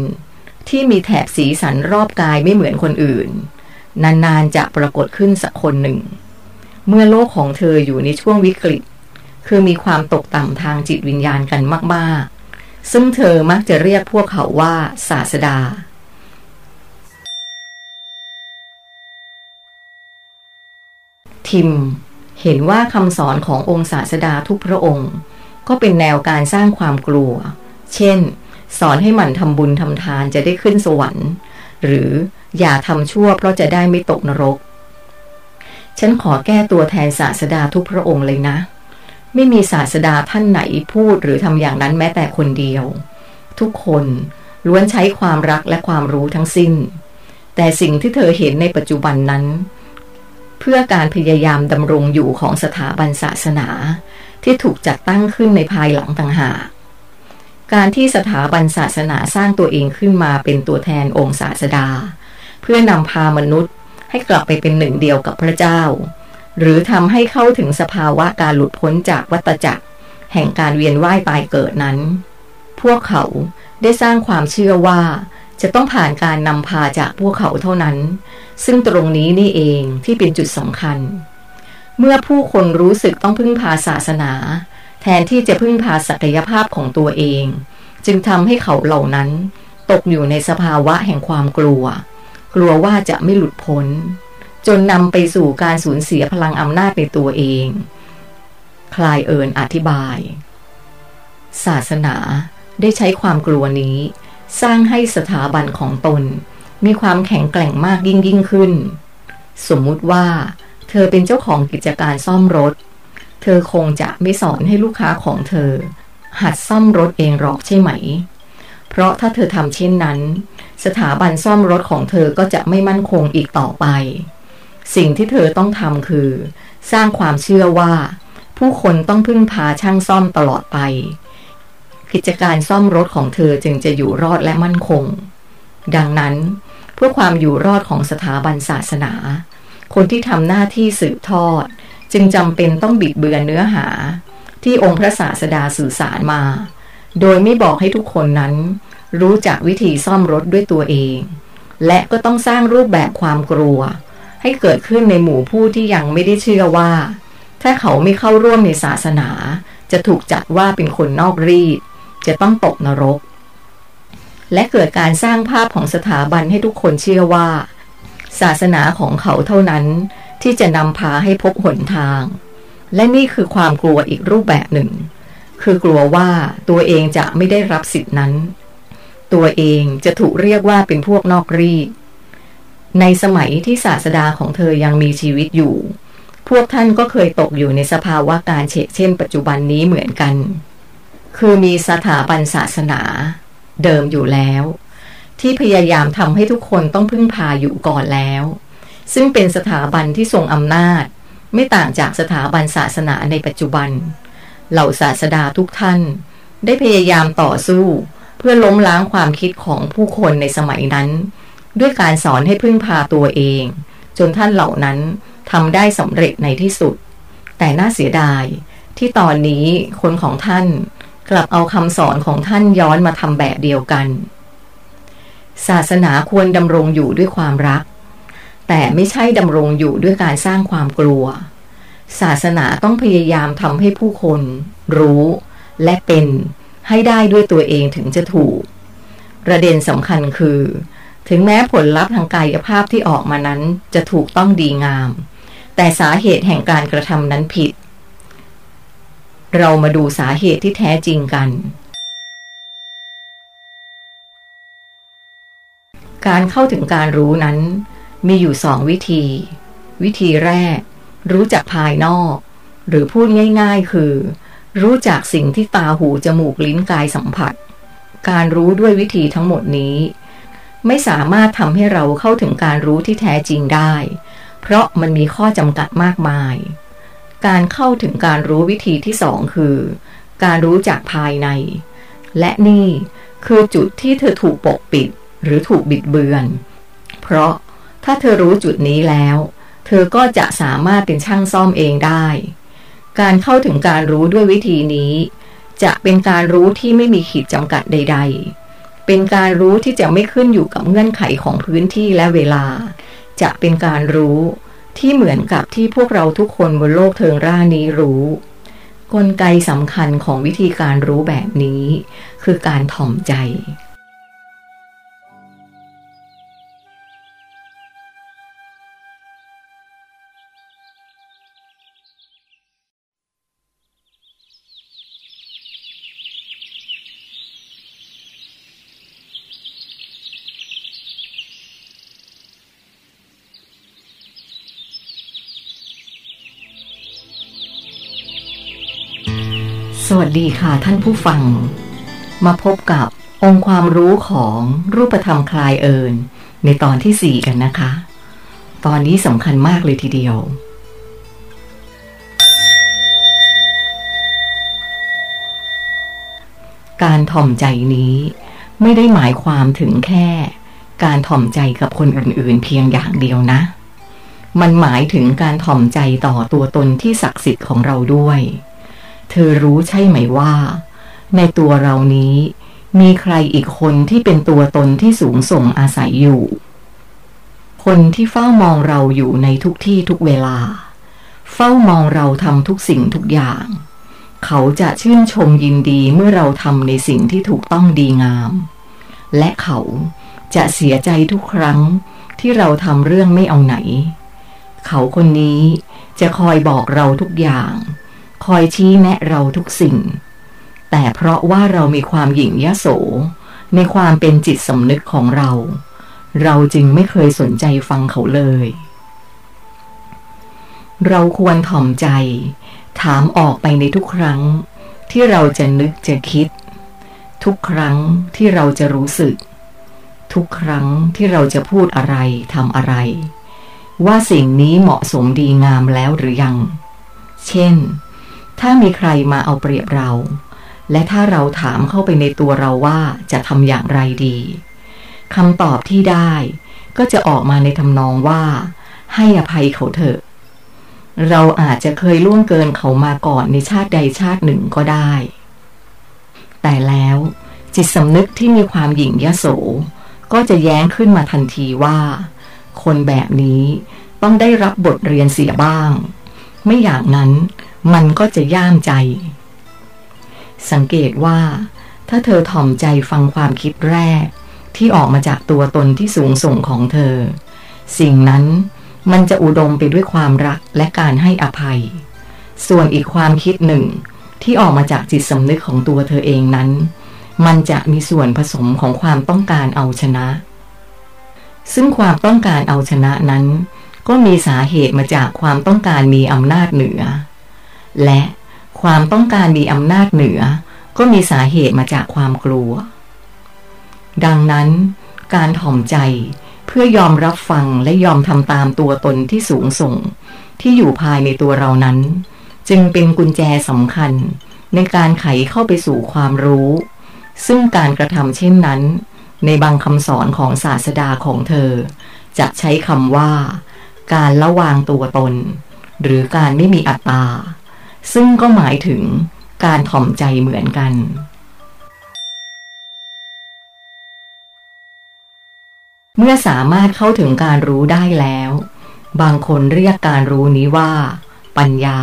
ที่มีแถบสีสันรอบกายไม่เหมือนคนอื่น นานๆจะปรากฏขึ้นสักคนหนึ่ง เมื่อโลกของเธออยู่ในช่วงวิกฤต คือมีความตกต่ำทางจิตวิญญาณกันมากๆ ซึ่งเธอมักจะเรียกพวกเขาว่าศาสดาทิมเห็นว่าคำสอนขององค์ศาสดาทุกพระองค์ ก็เป็นแนวการสร้างความกลัว เช่น สอนให้หมั่นทำบุญทำทานจะได้ขึ้นสวรรค์ หรือ อย่าทำชั่วเพราะจะได้ไม่ตกนรก ฉันขอแก้ตัวแทนศาสดาทุกพระองค์เลยนะ ไม่มีศาสดาท่านไหนพูดหรือทำอย่างนั้นแม้แต่คนเดียว ทุกคนล้วนใช้ความรักและความรู้ทั้งสิ้น แต่สิ่งที่เธอเห็นในปัจจุบันนั้น เพื่อการพยายามดำรงอยู่ของสถาบันศาสนา ที่ถูกจัดตั้งขึ้นในภายหลังต่างหากการที่สถาบันศาสนาสร้างตัวเองขึ้นมาเป็นตัวแทนองค์ศาสดา เพื่อนำพามนุษย์ให้กลับไปเป็นหนึ่งเดียวกับพระเจ้า หรือทำให้เข้าถึงสภาวะการหลุดพ้นจากวัฏจักร แห่งการเวียนว่ายตายเกิดนั้น พวกเขาได้สร้างความเชื่อว่าจะต้องผ่านการนำพาจากพวกเขาเท่านั้น ซึ่งตรงนี้นี่เองที่เป็นจุดสำคัญ เมื่อผู้คนรู้สึกต้องพึ่งพาศาสนา แทนที่จะพึ่งพาศักยภาพของตัวเอง จึงทำให้เขาเหล่านั้น ตกอยู่ในสภาวะแห่งความกลัว กลัวว่าจะไม่หลุดพ้น จนนำไปสู่การสูญเสียพลังอำนาจในตัวเอง คลายเอิญอธิบาย ศาสนาได้ใช้ความกลัวนี้ สร้างให้สถาบันของตน มีความแข็งแกร่งมากยิ่งยิ่งขึ้น สมมุติว่า เธอเป็นเจ้าของกิจการซ่อมรถ เธอคงจะไม่สอนให้ลูกค้าของเธอ หัดซ่อมรถเองหรอกใช่ไหม เพราะถ้าเธอทำเช่นนั้น สถาบันซ่อมรถของเธอก็จะไม่มั่นคงอีกต่อไป สิ่งที่เธอต้องทำคือ สร้างความเชื่อว่า ผู้คนต้องพึ่งพาช่างซ่อมตลอดไป กิจการซ่อมรถของเธอจึงจะอยู่รอดและมั่นคง ดังนั้น เพื่อความอยู่รอดของสถาบันศาสนา คนที่ทำหน้าที่สืบทอด จึงจำเป็นต้องบิดเบือนเนื้อหา ที่องค์พระศาสดาสื่อสารมา โดยไม่บอกให้ทุกคนนั้น รู้จักวิธีซ่อมรถด้วยตัวเอง และก็ต้องสร้างรูปแบบความกลัว ให้เกิดขึ้นในหมู่ผู้ที่ยังไม่ได้เชื่อว่า ถ้าเขาไม่เข้าร่วมในศาสนา จะถูกจัดว่าเป็นคนนอกรีดจะต้องตกนรก และเกิดการสร้างภาพของสถาบันให้ทุกคนเชื่อว่า ศาสนาของเขาเท่านั้น ที่จะนำพาให้พบหนทาง และนี่คือความกลัวอีกรูปแบบหนึ่ง คือกลัวว่าตัวเองจะไม่ได้รับสิทธินั้น ตัวเองจะถูกเรียกว่าเป็นพวกนอกรีดในสมัยที่ศาสดาของเธอยังมีชีวิตอยู่ พวกท่านก็เคยตกอยู่ในสภาวะการเฉกเช่นปัจจุบันนี้เหมือนกัน คือมีสถาบันศาสนา เดิมอยู่แล้ว ที่พยายามทำให้ทุกคนต้องพึ่งพาอยู่ก่อนแล้ว ซึ่งเป็นสถาบันที่ทรงอำนาจ ไม่ต่างจากสถาบันศาสนาในปัจจุบัน เหล่าศาสดาทุกท่าน ได้พยายามต่อสู้ เพื่อล้มล้างความคิดของผู้คนในสมัยนั้น ด้วยการสอนให้พึ่งพาตัวเอง จนท่านเหล่านั้นทำได้สำเร็จในที่สุด แต่น่าเสียดายที่ตอนนี้คนของท่านกลับเอาคำสอนของท่านย้อนมาทำแบบเดียวกัน ศาสนาควรดำรงอยู่ด้วยความรัก แต่ไม่ใช่ดำรงอยู่ด้วยการสร้างความกลัว ศาสนาต้องพยายามทำให้ผู้คน รู้ และเป็นให้ได้ด้วยตัวเองถึงจะถูก ประเด็นสำคัญคือ ถึงแม้ผลลัพธ์ทางกายภาพที่ออกมานั้นจะถูกต้องดีงาม แต่สาเหตุแห่งการกระทำนั้นผิด เรามาดูสาเหตุที่แท้จริงกัน การเข้าถึงการรู้นั้น มีอยู่สองวิธี วิธีแรก รู้จักภายนอก หรือพูดง่ายๆ คือ รู้จักสิ่งที่ตาหูจมูกลิ้นกายสัมผัส การรู้ด้วยวิธีทั้งหมดนี้ ไม่สามารถทำให้เราเข้าถึงการรู้ที่แท้จริงได้ เพราะมันมีข้อจำกัดมากมาย การเข้าถึงการรู้วิธีที่สองคือ การรู้จากภายใน และนี่คือจุดที่เธอถูกปกปิดหรือถูกบิดเบือน เพราะถ้าเธอรู้จุดนี้แล้ว เธอก็จะสามารถเป็นช่างซ่อมเองได้ การเข้าถึงการรู้ด้วยวิธีนี้ จะเป็นการรู้ที่ไม่มีขีดจำกัดใด ๆ เป็นการรู้ที่จะไม่ขึ้นอยู่กับเงื่อนไขของพื้นที่และเวลา จะเป็นการรู้ที่เหมือนกับที่พวกเราทุกคนบนโลกเทิงร่านี้รู้ กลไกสำคัญของวิธีการรู้แบบนี้ คือการถ่อมใจ ดีค่ะท่านผู้ฟัง มาพบกับองค์ความรู้ของรูปธรรมคลายเอิญในตอนที่สี่กันนะคะ ตอนนี้สำคัญมากเลยทีเดียว การถ่อมใจนี้ไม่ได้หมายความถึงแค่ การถ่อมใจกับคนอื่นๆ เพียงอย่างเดียวนะ มันหมายถึงการถ่อมใจต่อตัวตนที่ศักดิ์สิทธิ์ของเราด้วย เธอรู้ใช่ไหมว่า ในตัวเรานี้ มีใครอีกคนที่เป็นตัวตนที่สูงส่งอาศัยอยู่ คนที่เฝ้ามองเราอยู่ในทุกที่ทุกเวลา เฝ้ามองเราทำทุกสิ่งทุกอย่าง เขาจะชื่นชมยินดีเมื่อเราทำในสิ่งที่ถูกต้องดีงาม และเขาจะเสียใจทุกครั้งที่เราทำเรื่องไม่เอาไหน เขาคนนี้จะคอยบอกเราทุกอย่าง คอยชี้แนะเราทุกสิ่ง แต่เพราะว่าเรามีความหยิ่งยโส ในความเป็นจิตสำนึกของเรา เราจึงไม่เคยสนใจฟังเขาเลย เราควรถ่อมใจ ถามออกไปในทุกครั้ง ที่เราจะนึกจะคิด ทุกครั้งที่เราจะรู้สึก ทุกครั้งที่เราจะพูดอะไรทำอะไร ว่าสิ่งนี้เหมาะสมดีงามแล้วหรือยัง เช่น ถ้ามีใครมาเอาเปรียบเรา และถ้าเราถามเข้าไปในตัวเราว่าจะทำอย่างไรดีคำตอบที่ได้ก็จะออกมาในทำนองว่า ให้อภัยเขาเถอะ เราอาจจะเคยล่วงเกินเขามาก่อนในชาติใดชาติหนึ่งก็ได้ แต่แล้วจิตสำนึกที่มีความหยิ่งยโส ก็จะแย้งขึ้นมาทันทีว่า คนแบบนี้ต้องได้รับบทเรียนเสียบ้าง ไม่อย่างนั้น มันก็จะย่ามใจ สังเกตว่า ถ้าเธอถ่อมใจฟังความคิดแรก ที่ออกมาจากตัวตนที่สูงส่งของเธอ สิ่งนั้นมันจะอุดมไปด้วยความรักและการให้อภัย ส่วนอีกความคิดหนึ่ง ที่ออกมาจากจิตสำนึกของตัวเธอเองนั้น มันจะมีส่วนผสมของความต้องการเอาชนะ ซึ่งความต้องการเอาชนะนั้น ก็มีสาเหตุมาจากความต้องการมีอำนาจเหนือ และความต้องการมีอำนาจเหนือ ก็มีสาเหตุมาจากความกลัว ดังนั้น การถ่อมใจเพื่อยอมรับฟังและยอมทำตามตัวตนที่สูงส่ง ที่อยู่ภายในตัวเรานั้น จึงเป็นกุญแจสำคัญ ในการไขเข้าไปสู่ความรู้ ซึ่งการกระทำเช่นนั้น ในบางคำสอนของศาสดาของเธอ จะใช้คำว่า การละวางตัวตน หรือการไม่มีอัตตา ซึ่งก็หมายถึงการถ่อมใจเหมือนกัน เมื่อสามารถเข้าถึงการรู้ได้แล้ว บางคนเรียกการรู้นี้ว่า ปัญญา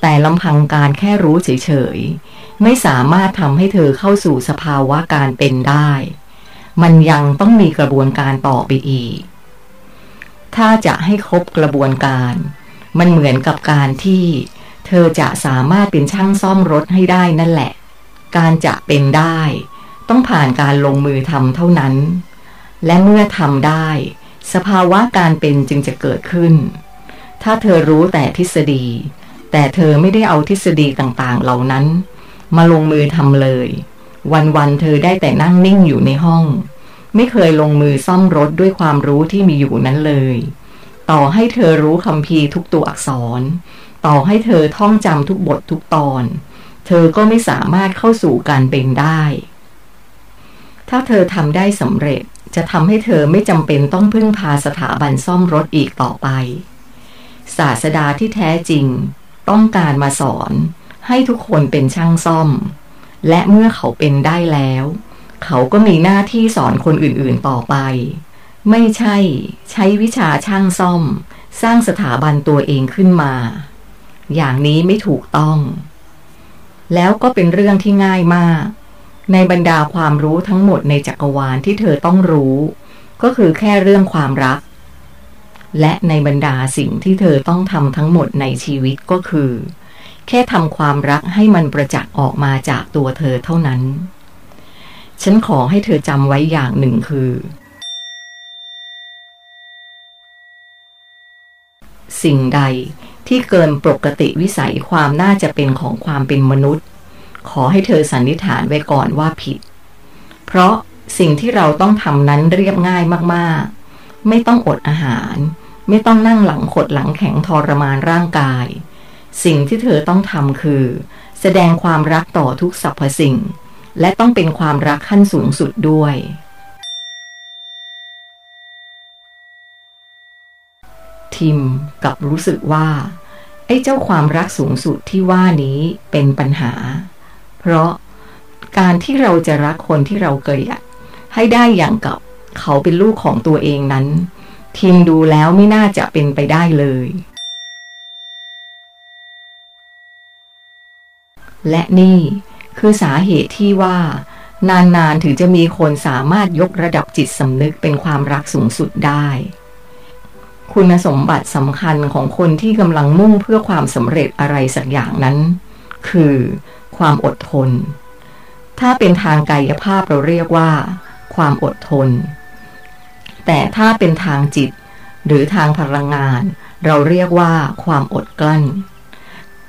แต่ลำพังการแค่รู้เฉยๆ ไม่สามารถทำให้เธอเข้าสู่สภาวะการเป็นได้ มันยังต้องมีกระบวนการต่อไปอีก ถ้าจะให้ครบกระบวนการ มันเหมือนกับการที่ เธอจะสามารถเป็นช่างซ่อมรถให้ได้นั่นแหละ การจะเป็นได้ ต้องผ่านการลงมือทำเท่านั้น และเมื่อทำได้ สภาวะการเป็นจึงจะเกิดขึ้น ถ้าเธอรู้แต่ทฤษฎี แต่เธอไม่ได้เอาทฤษฎีต่างๆ เหล่านั้น มาลงมือทำเลย วันๆเธอได้แต่นั่งนิ่งอยู่ในห้อง ไม่เคยลงมือซ่อมรถด้วยความรู้ที่มีอยู่นั้นเลย ต่อให้เธอรู้คำพีทุกตัวอักษร ต่อให้เธอท่องจำทุกบททุกตอน เธอก็ไม่สามารถเข้าสู่การเป็นได้ ถ้าเธอทำได้สำเร็จจะทำให้เธอไม่จำเป็นต้องพึ่งพาสถาบันซ่อมรถอีกต่อไป ศาสดาที่แท้จริง ต้องการมาสอน ให้ทุกคนเป็นช่างซ่อม และเมื่อเขาเป็นได้แล้ว เขาก็มีหน้าที่สอนคนอื่นๆต่อไป ไม่ใช่ ใช้วิชาช่างซ่อม สร้างสถาบันตัวเองขึ้นมา อย่างนี้ไม่ถูกต้อง แล้วก็เป็นเรื่องที่ง่ายมาก ในบรรดาความรู้ทั้งหมดในจักรวาลที่เธอต้องรู้ ก็คือแค่เรื่องความรัก และในบรรดาสิ่งที่เธอต้องทำทั้งหมดในชีวิตก็คือ แค่ทำความรักให้มันประจักษ์ออกมาจากตัวเธอเท่านั้น ฉันขอให้เธอจำไว้อย่างหนึ่งคือสิ่งใด ที่เกินปกติวิสัยความน่าจะเป็นของความเป็นมนุษย์ ขอให้เธอสันนิษฐานไว้ก่อนว่าผิด เพราะสิ่งที่เราต้องทำนั้นเรียบง่ายมากๆ ไม่ต้องอดอาหาร ไม่ต้องนั่งหลังขดหลังแข็งทรมานร่างกาย สิ่งที่เธอต้องทำคือ แสดงความรักต่อทุกสรรพสิ่ง และต้องเป็นความรักขั้นสูงสุดด้วย ทิมกับรู้สึกว่า ไอ้เจ้าความรักสูงสุดที่ว่านี้เป็นปัญหา เพราะการที่เราจะรักคนที่เราเกลียดให้ได้อย่างกับเขาเป็นลูกของตัวเองนั้นทีมดูแล้วไม่น่าจะเป็นไปได้เลย และนี่คือสาเหตุที่ว่า นานๆถึงจะมีคนสามารถยกระดับจิตสำนึกเป็นความรักสูงสุดได้ คุณสมบัติสำคัญของคนที่กำลังมุ่งเพื่อความสำเร็จอะไรสักอย่างนั้น คือความอดทน ถ้าเป็นทางกายภาพเราเรียกว่า ความอดทน แต่ถ้าเป็นทางจิต หรือทางพลังงาน เราเรียกว่าความอดกลั้น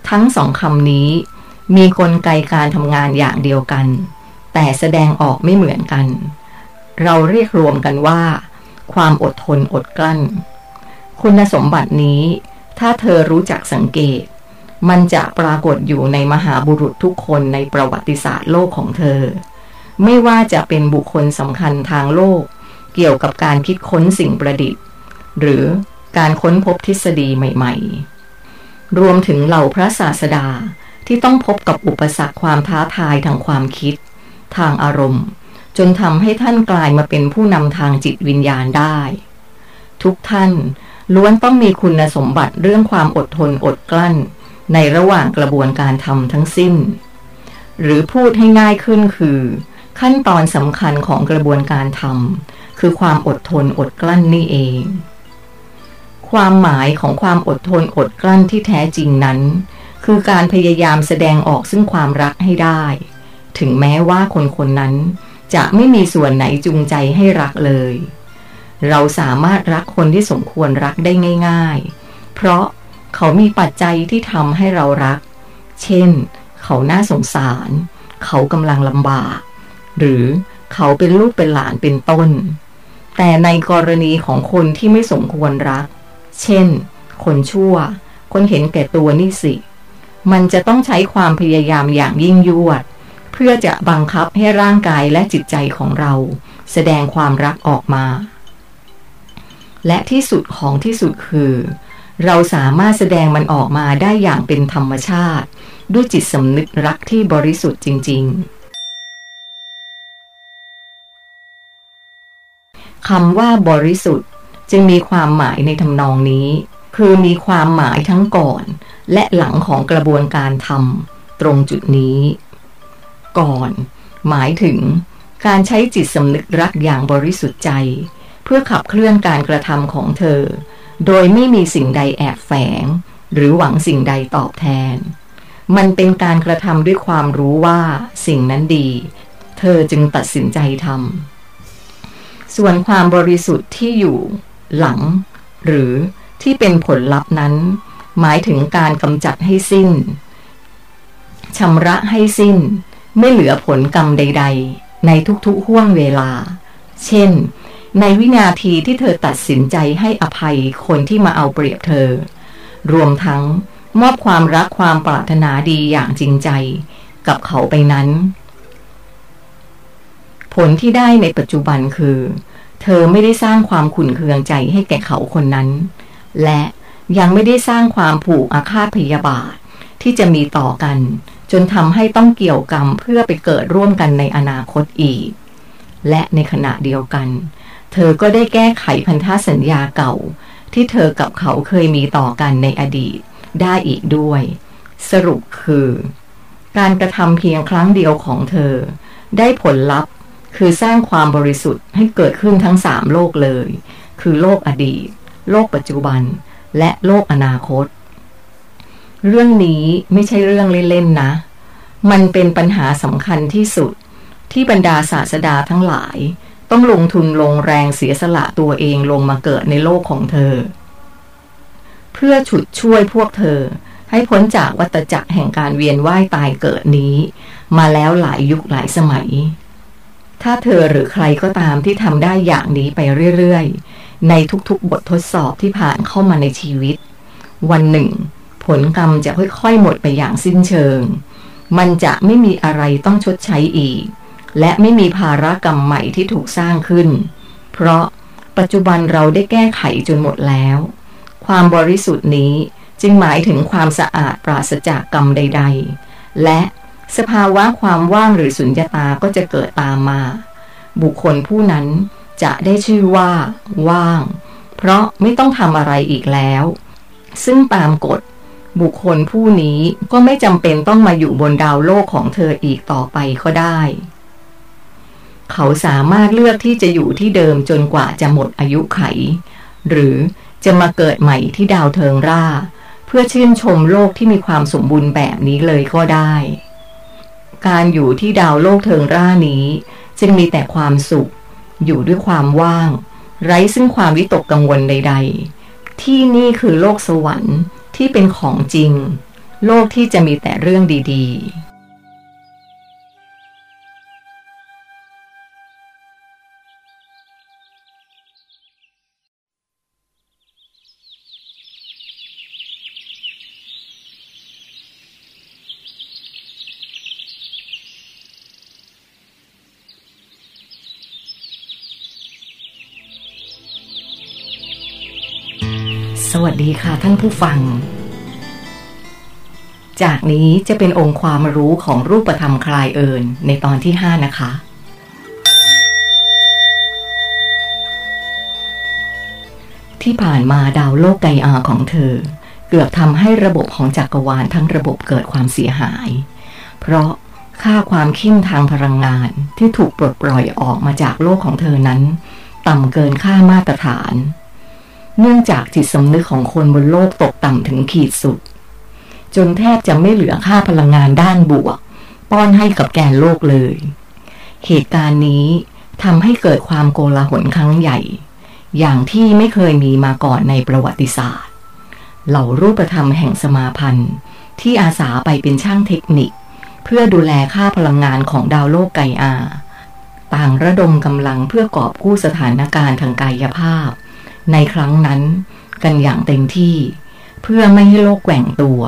ทั้งสองคำนี้ มีกลไกการทำงานอย่างเดียวกัน แต่แสดงออกไม่เหมือนกัน เราเรียกรวมกันว่า ความอดทนอดกลั้น คุณสมบัตินี้ ถ้าเธอรู้จักสังเกต มันจะปรากฏอยู่ในมหาบุรุษทุกคนในประวัติศาสตร์โลกของเธอ ไม่ว่าจะเป็นบุคคลสำคัญทางโลก เกี่ยวกับการคิดค้นสิ่งประดิษฐ์ หรือการค้นพบทฤษฎีใหม่ ๆ รวมถึงเหล่าพระศาสดาที่ต้องพบกับอุปสรรคความท้าทายทางความคิด ทางอารมณ์ จนทำให้ท่านกลายมาเป็นผู้นำทางจิตวิญญาณได้ ทุกท่าน ล้วนต้องมีคุณสมบัติเรื่องความอดทนอดกลั้น ในระหว่างกระบวนการทำทั้งสิ้น หรือพูดให้ง่ายขึ้นคือ ขั้นตอนสำคัญของกระบวนการทำคือความอดทนอดกลั้นนี่เอง ความหมายของความอดทนอดกลั้นที่แท้จริงนั้น คือการพยายามแสดงออกซึ่งความรักให้ได้ ถึงแม้ว่าคนคนนั้นจะไม่มีส่วนไหนจูงใจให้รักเลย เราสามารถรักคนที่สมควรรักได้ง่าย ๆ เพราะเขามีปัจจัยที่ทำให้เรารัก เช่น เขาน่าสงสาร เขากำลังลำบาก หรือเขาเป็นลูกเป็นหลานเป็นต้น แต่ในกรณีของคนที่ไม่สมควรรัก เช่น คนชั่ว คนเห็นแก่ตัวนี่สิ มันจะต้องใช้ความพยายามอย่างยิ่งยวด เพื่อจะบังคับให้ร่างกายและจิตใจของเรา แสดงความรักออกมา และที่สุดของที่สุดคือ เราสามารถแสดงมันออกมาได้อย่างเป็นธรรมชาติ ด้วยจิตสำนึกรักที่บริสุทธิ์จริง ๆคำว่าบริสุทธิ์จึงมีความหมายในทำนองนี้ คือมีความหมายทั้งก่อน และหลังของกระบวนการทำตรงจุดนี้ ก่อน หมายถึงการใช้จิตสำนึกรักอย่างบริสุทธิ์ใจ พื่อขับเคลื่อนการกระทำของเธอ โดยไม่มีสิ่งใดแอบแฝง หรือหวังสิ่งใดตอบแทน มันเป็นการกระทำด้วยความรู้ว่าสิ่งนั้นดี เธอจึงตัดสินใจทำส่วนความบริสุทธิ์ที่อยู่ หลัง หรือที่เป็นผลลัพธ์นั้น หมายถึงการกำจัดให้สิ้นชำระให้สิ้น ไม่เหลือผลกรรมใด ๆ ในทุกๆห่วงเวลา เช่น ในวินาทีที่เธอตัดสินใจให้อภัยคนที่มาเอาเปรียบเธอ รวมทั้งมอบความรักความปรารถนาดีอย่างจริงใจกับเขาไปนั้น ผลที่ได้ในปัจจุบันคือ เธอไม่ได้สร้างความขุ่นเคืองใจให้แก่เขาคนนั้น และยังไม่ได้สร้างความผูกอาฆาตพยาบาทที่จะมีต่อกัน จนทำให้ต้องเกี่ยวกรรมเพื่อไปเกิดร่วมกันในอนาคตอีก และในขณะเดียวกัน เธอก็ได้แก้ไขพันธสัญญาเก่า ที่เธอกับเขาเคยมีต่อกันในอดีตได้อีกด้วย สรุปคือ การกระทำเพียงครั้งเดียวของเธอ ได้ผลลัพธ์คือสร้างความบริสุทธิ์ให้เกิดขึ้นทั้งสามโลกเลย คือโลกอดีต โลกปัจจุบัน และโลกอนาคต เรื่องนี้ไม่ใช่เรื่องเล่นๆนะ มันเป็นปัญหาสำคัญที่สุดที่บรรดาศาสดาทั้งหลาย ต้องลงทุนลงแรงเสียสละตัวเองลงมาเกิดในโลกของเธอ เพื่อฉุดช่วยพวกเธอ ให้พ้นจากวัฏจักรแห่งการเวียนว่ายตายเกิดนี้ มาแล้วหลายยุคหลายสมัย ถ้าเธอหรือใครก็ตามที่ทำได้อย่างนี้ไปเรื่อยๆ ในทุกๆบททดสอบที่ผ่านเข้ามาในชีวิต วันหนึ่ง ผลกรรมจะค่อยๆหมดไปอย่างสิ้นเชิง มันจะไม่มีอะไรต้องชดใช้อีก และไม่มีภาระกรรมใหม่ที่ถูกสร้างขึ้น เพราะปัจจุบันเราได้แก้ไขจนหมดแล้ว ความบริสุทธิ์นี้จึงหมายถึงความสะอาดปราศจากกรรมใด ๆ และสภาวะความว่างหรือสุญญตาก็จะเกิดตามมา บุคคลผู้นั้นจะได้ชื่อว่า ว่าง เพราะไม่ต้องทำอะไรอีกแล้ว ซึ่งตามกฎ บุคคลผู้นี้ก็ไม่จำเป็นต้องมาอยู่บนดาวโลกของเธออีกต่อไปก็ได้ เขาสามารถเลือกที่จะอยู่ที่เดิมจนกว่าจะหมดอายุไข หรือจะมาเกิดใหม่ที่ดาวเทิงร่า เพื่อชื่นชมโลกที่มีความสมบูรณ์แบบนี้เลยก็ได้ การอยู่ที่ดาวโลกเทิงร่านี้ จึงมีแต่ความสุข อยู่ด้วยความว่าง ไร้ซึ่งความวิตกกังวลใด ๆ ที่นี่คือโลกสวรรค์ที่เป็นของจริง โลกที่จะมีแต่เรื่องดี ๆ ดีค่ะท่านผู้ฟัง จากนี้จะเป็นองค์ความรู้ของรูปธรรมคลายเอิญในตอนที่ 5 นะคะ ที่ผ่านมาดาวโลกไกอาของเธอ เกือบทำให้ระบบของจักรวาลทั้งระบบเกิดความเสียหาย เพราะค่าความเข้มทางพลังงานที่ถูกปลดปล่อยออกมาจากโลกของเธอนั้น ต่ำเกินค่ามาตรฐาน เนื่องจากจิตสำนึกของคนบนโลกตกต่ำถึงขีดสุด จนแทบจะไม่เหลือค่าพลังงานด้านบวก ป้อนให้กับแกนโลกเลย เหตุการณ์นี้ทำให้เกิดความโกลาหลครั้งใหญ่ อย่างที่ไม่เคยมีมาก่อนในประวัติศาสตร์ เหล่ารูปธรรมแห่งสมาพันธ์ ที่อาสาไปเป็นช่างเทคนิค เพื่อดูแลค่าพลังงานของดาวโลกไกอา ต่างระดมกำลังเพื่อกอบกู้สถานการณ์ทางกายภาพ ในครั้งนั้นกันอย่างเต็มที่ เพื่อไม่ให้โลกแกว่งตัว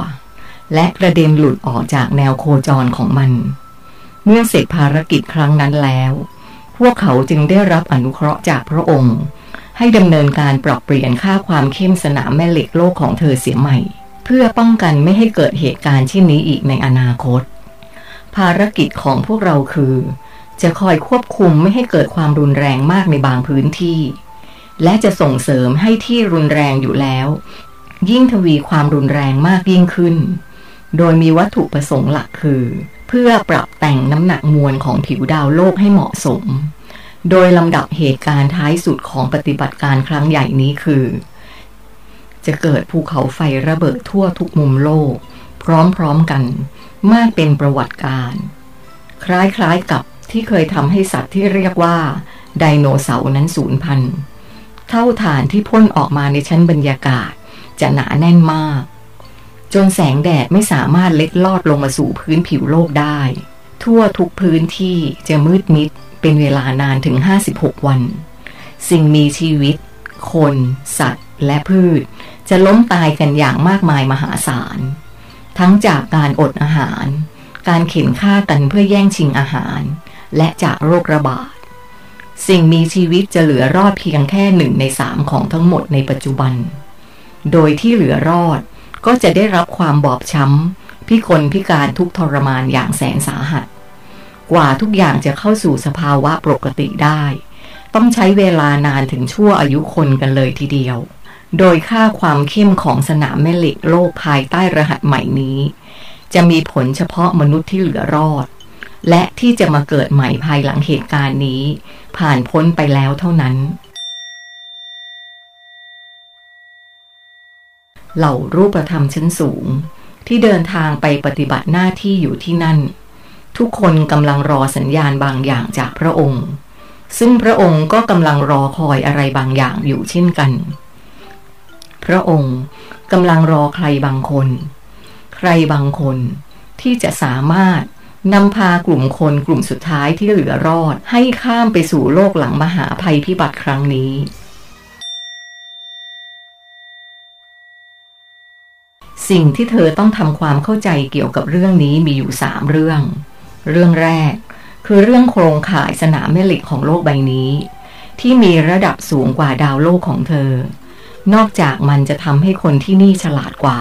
และกระเด็นหลุดออกจากแนวโคจรของมัน เมื่อเสร็จภารกิจครั้งนั้นแล้ว พวกเขาจึงได้รับอนุเคราะห์จากพระองค์ ให้ดำเนินการปรับเปลี่ยนค่าความเข้มสนามแม่เหล็กโลกของเธอเสียใหม่ เพื่อป้องกันไม่ให้เกิดเหตุการณ์เช่นนี้อีกในอนาคต ภารกิจของพวกเราคือ จะคอยควบคุมไม่ให้เกิดความรุนแรงมากในบางพื้นที่ และจะส่งเสริมให้ที่รุนแรงอยู่แล้ว ยิ่งทวีความรุนแรงมากยิ่งขึ้น โดยมีวัตถุประสงค์หลักคือ เพื่อปรับแต่งน้ำหนักมวลของผิวดาวโลกให้เหมาะสม โดยลำดับเหตุการณ์ท้ายสุดของปฏิบัติการครั้งใหญ่นี้คือ จะเกิดภูเขาไฟระเบิดทั่วทุกมุมโลก พร้อมๆกัน มากเป็นประวัติการคล้ายๆกับที่เคยทำให้สัตว์ที่เรียกว่า ไดโนเสาร์นั้นสูญพันธุ์ เท่าฐานที่พ่นออกมาในชั้นบรรยากาศ จะหนาแน่นมาก จนแสงแดดไม่สามารถเล็ดลอดลงมาสู่พื้นผิวโลกได้ ทั่วทุกพื้นที่จะมืดมิดเป็นเวลานานถึง 56 วัน สิ่งมีชีวิต คน สัตว์ และพืช จะล้มตายกันอย่างมากมายมหาศาล ทั้งจากการอดอาหาร การเข็นฆ่ากันเพื่อแย่งชิงอาหาร และจากโรคระบาด สิ่งมีชีวิตจะเหลือรอดเพียงแค่หนึ่งในสามของทั้งหมดในปัจจุบัน โดยที่เหลือรอดก็จะได้รับความบอบช้ำ พิกลพิการทุกทรมานอย่างแสนสาหัส กว่าทุกอย่างจะเข้าสู่สภาวะปกติได้ ต้องใช้เวลานานถึงชั่วอายุคนกันเลยทีเดียว โดยค่าความเข้มของสนามแม่เหล็กโลกภายใต้รหัสใหม่นี้ จะมีผลเฉพาะมนุษย์ที่เหลือรอด และที่จะมาเกิดใหม่ภายหลังเหตุการณ์นี้ ผ่านพ้นไปแล้วเท่านั้น เหล่ารูปธรรมชั้นสูง ที่เดินทางไปปฏิบัติหน้าที่อยู่ที่นั่น ทุกคนกำลังรอสัญญาณบางอย่างจากพระองค์ ซึ่งพระองค์ก็กำลังรอคอยอะไรบางอย่างอยู่เช่นกัน พระองค์กำลังรอใครบางคน ใครบางคนที่จะสามารถ นำพากลุ่มคนกลุ่มสุดท้ายที่เหลือรอด ให้ข้ามไปสู่โลกหลังมหาภัยพิบัติครั้งนี้ สิ่งที่เธอต้องทำความเข้าใจเกี่ยวกับเรื่องนี้มีอยู่สามเรื่อง เรื่องแรก คือเรื่องโครงข่ายสนามแม่เหล็กของโลกใบนี้ ที่มีระดับสูงกว่าดาวโลกของเธอ นอกจากมันจะทำให้คนที่นี่ฉลาดกว่า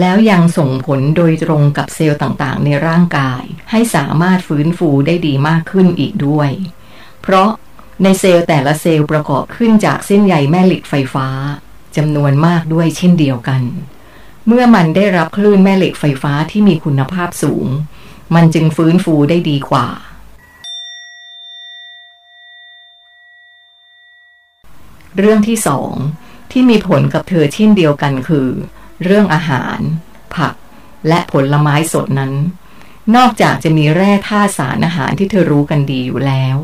แล้วยังส่งผลโดยตรงกับเซลล์ต่างๆ ในร่างกาย ให้สามารถฟื้นฟูได้ดีมากขึ้นอีกด้วย เพราะในเซลล์แต่ละเซลล์ประกอบขึ้นจากเส้นใยแม่เหล็กไฟฟ้าจำนวนมากด้วยเช่นเดียวกัน เมื่อมันได้รับคลื่นแม่เหล็กไฟฟ้าที่มีคุณภาพสูง มันจึงฟื้นฟูได้ดีกว่า เรื่องที่สองที่มีผลกับเธอเช่นเดียวกันคือ เรื่องอาหาร ผัก และผลไม้สดนั้น นอกจากจะมีแร่ธาตุสารอาหารที่เธอรู้กันดีอยู่แล้ว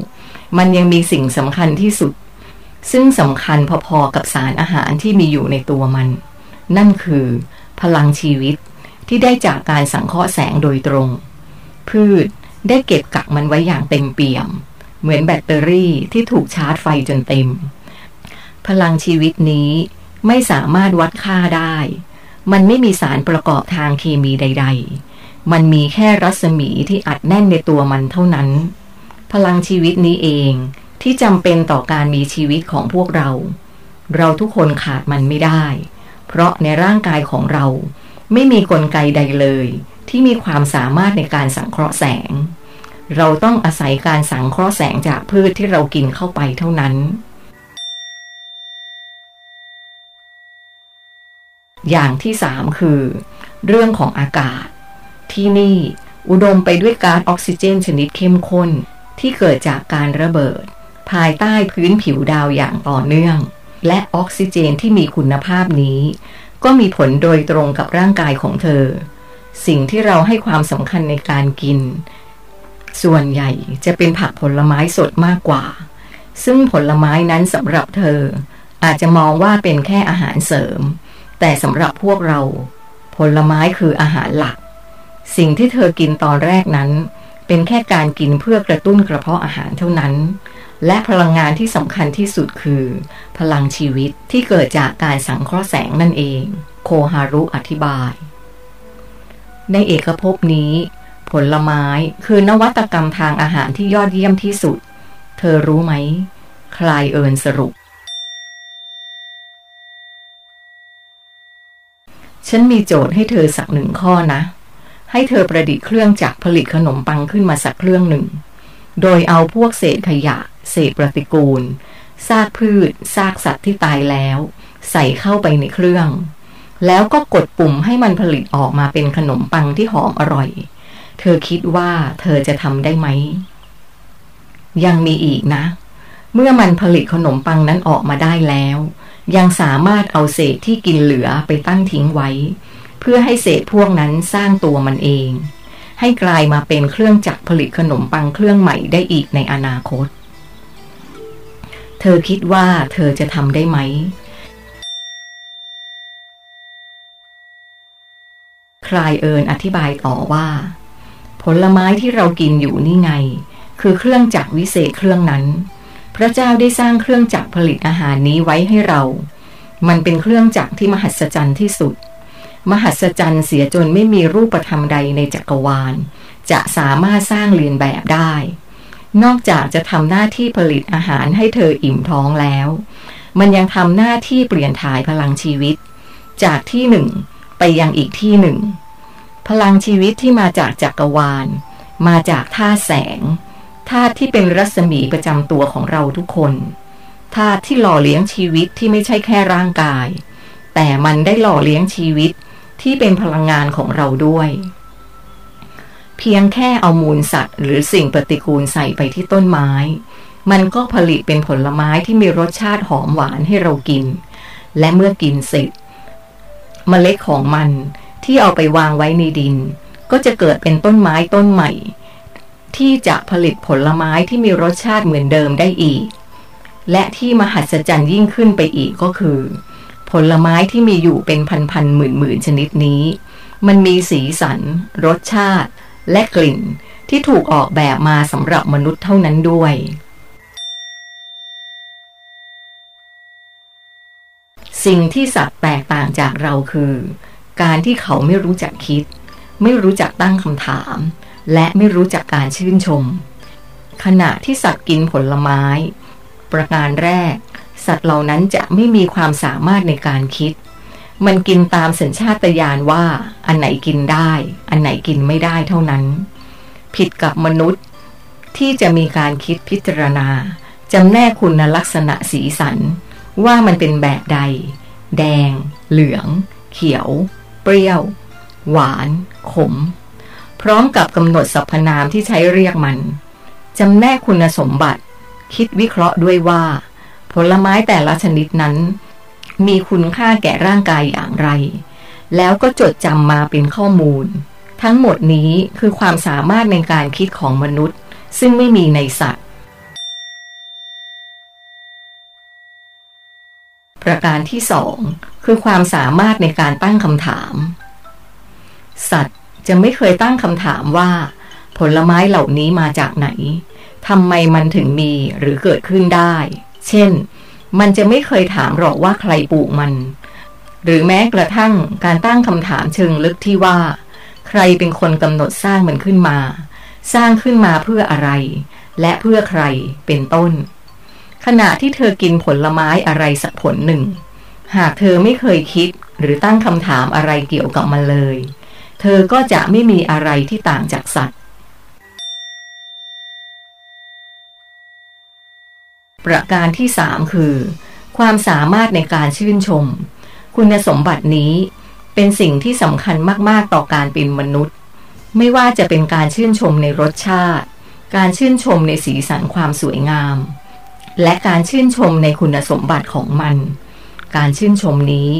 มันยังมีสิ่งสำคัญที่สุด ซึ่งสำคัญพอๆกับสารอาหารที่มีอยู่ในตัวมัน นั่นคือ พลังชีวิตที่ได้จากการสังเคราะห์แสงโดยตรง พืชได้เก็บกักมันไว้อย่างเต็มเปี่ยม เหมือนแบตเตอรี่ที่ถูกชาร์จไฟจนเต็ม พลังชีวิตนี้ไม่สามารถวัดค่าได้ มันไม่มีสารประกอบทางเคมีใด ๆ มันมีแค่รัศมีที่อัดแน่นในตัวมันเท่านั้น พลังชีวิตนี้เองที่จำเป็นต่อการมีชีวิตของพวกเรา เราทุกคนขาดมันไม่ได้ เพราะในร่างกายของเรา ไม่มีกลไกใดเลย ที่มีความสามารถในการสังเคราะห์แสง เราต้องอาศัยการสังเคราะห์แสงจากพืชที่เรากินเข้าไปเท่านั้น อย่างที่สามคือ เรื่องของอากาศ ที่นี่อุดมไปด้วยก๊าซออกซิเจนชนิดเข้มข้น ที่เกิดจากการระเบิด ภายใต้พื้นผิวดาวอย่างต่อเนื่อง และออกซิเจนที่มีคุณภาพนี้ ก็มีผลโดยตรงกับร่างกายของเธอ สิ่งที่เราให้ความสำคัญในการกิน ส่วนใหญ่จะเป็นผักผลไม้สดมากกว่า ซึ่งผลไม้นั้นสำหรับเธอ อาจจะมองว่าเป็นแค่อาหารเสริม แต่สำหรับพวกเรา ผลไม้คืออาหารหลัก สิ่งที่เธอกินตอนแรกนั้น เป็นแค่การกินเพื่อกระตุ้นกระเพาะอาหารเท่านั้น และพลังงานที่สำคัญที่สุดคือ พลังชีวิตที่เกิดจากการสังเคราะห์แสงนั่นเอง โคฮารุอธิบาย ในเอกภพนี้ ผลไม้คือนวัตกรรมทางอาหารที่ยอดเยี่ยมที่สุด เธอรู้ไหมคลายเอินสรุป ฉันมีโจทย์ให้เธอสักหนึ่งข้อนะ ให้เธอประดิษฐ์เครื่องจักรผลิตขนมปังขึ้นมาสักเครื่องหนึ่ง โดยเอาพวกเศษขยะ เศษปฏิกูล ซากพืช ซากสัตว์ที่ตายแล้ว ใส่เข้าไปในเครื่อง แล้วก็กดปุ่มให้มันผลิตออกมาเป็นขนมปังที่หอมอร่อย เธอคิดว่าเธอจะทำได้ไหม ยังมีอีกนะ เมื่อมันผลิตขนมปังนั้นออกมาได้แล้ว ยังสามารถเอาเศษที่กินเหลือไปตั้งทิ้งไว้ เพื่อให้เศษพวกนั้นสร้างตัวมันเอง ให้กลายมาเป็นเครื่องจักรผลิตขนมปังเครื่องใหม่ได้อีกในอนาคต เธอคิดว่าเธอจะทำได้ไหม คลายเอิญอธิบายต่อว่า ผลไม้ที่เรากินอยู่นี่ไง คือเครื่องจักรวิเศษเครื่องนั้น พระเจ้าได้สร้างเครื่องจักรผลิตอาหารนี้ไว้ให้เรา มันเป็นเครื่องจักรที่มหัศจรรย์ที่สุด มหัศจรรย์เสียจนไม่มีรูปธรรมใดในจักรวาล จะสามารถสร้างเรียนแบบได้ นอกจากจะทำหน้าที่ผลิตอาหารให้เธออิ่มท้องแล้ว มันยังทำหน้าที่เปลี่ยนถ่ายพลังชีวิต จากที่หนึ่งไปยังอีกที่หนึ่ง พลังชีวิตที่มาจากจักรวาล มาจากท่าแสง ธาตุที่เป็นรัศมีประจำตัวของเราทุกคนธาตุที่หล่อเลี้ยงชีวิตที่ไม่ใช่แค่ร่างกาย แต่มันได้หล่อเลี้ยงชีวิตที่เป็นพลังงานของเราด้วย เพียงแค่เอามูลสัตว์ หรือสิ่งปฏิกูลใส่ไปที่ต้นไม้ มันก็ผลิตเป็นผลไม้ที่มีรสชาติหอมหวานให้เรากิน และเมื่อกินเสร็จเมล็ดของมันที่เอาไปวางไว้ในดิน ก็จะเกิดเป็นต้นไม้ต้นใหม่ ที่จะผลิตผลไม้ที่มีรสชาติเหมือนเดิมได้อีก และที่มหัศจรรย์ยิ่งขึ้นไปอีกก็คือ ผลไม้ที่มีอยู่เป็นพันๆหมื่นๆชนิดนี้ มันมีสีสัน รสชาติ และกลิ่นที่ถูกออกแบบมาสำหรับมนุษย์เท่านั้นด้วย สิ่งที่สัตว์แตกต่างจากเราคือ การที่เขาไม่รู้จักคิด ไม่รู้จักตั้งคำถาม และไม่รู้จักการชื่นชม ขณะที่สัตว์กินผลไม้ ประการแรก สัตว์เหล่านั้นจะไม่มีความสามารถในการคิด มันกินตามสัญชาตญาณว่าอันไหนกินได้ อันไหนกินไม่ได้เท่านั้น ผิดกับมนุษย์ที่จะมีการคิดพิจารณาจำแนกคุณลักษณะสีสัน ว่ามันเป็นแบบใด แดง เหลือง เขียว เปรี้ยว หวาน ขม พร้อมกับกำหนดสรรพนามที่ใช้เรียกมันจำแนกคุณสมบัติ คิดวิเคราะห์ด้วยว่า ผลไม้แต่ละชนิดนั้น มีคุณค่าแก่ร่างกายอย่างไร แล้วก็จดจำมาเป็นข้อมูล ทั้งหมดนี้คือความสามารถในการคิดของมนุษย์ ซึ่งไม่มีในสัตว์ ประการที่สองคือความสามารถในการตั้งคำถาม สัตว์ จะไม่เคยตั้งคำถามว่า ผลไม้เหล่านี้มาจากไหนทำไมมันถึงมีหรือเกิดขึ้นได้ เช่น มันจะไม่เคยถามหรอกว่าใครปลูกมัน หรือแม้กระทั่งการตั้งคำถามเชิงลึกที่ว่า ใครเป็นคนกำหนดสร้างมันขึ้นมา สร้างขึ้นมาเพื่ออะไร และเพื่อใครเป็นต้น ขณะที่เธอกินผลไม้อะไรสักผลหนึ่ง หากเธอไม่เคยคิดหรือตั้งคำถามอะไรเกี่ยวกับมันเลย เธอก็จะไม่มีอะไรที่ต่างจากสัตว์ ประการที่สามคือ ความสามารถในการชื่นชม คุณสมบัตินี้เป็นสิ่งที่สำคัญมาก ๆ ต่อการเป็นมนุษย์ ไม่ว่าจะเป็นการชื่นชมในรสชาติ การชื่นชมในสีสันความสวยงาม และการชื่นชมในคุณสมบัติของมัน การชื่นชมนี้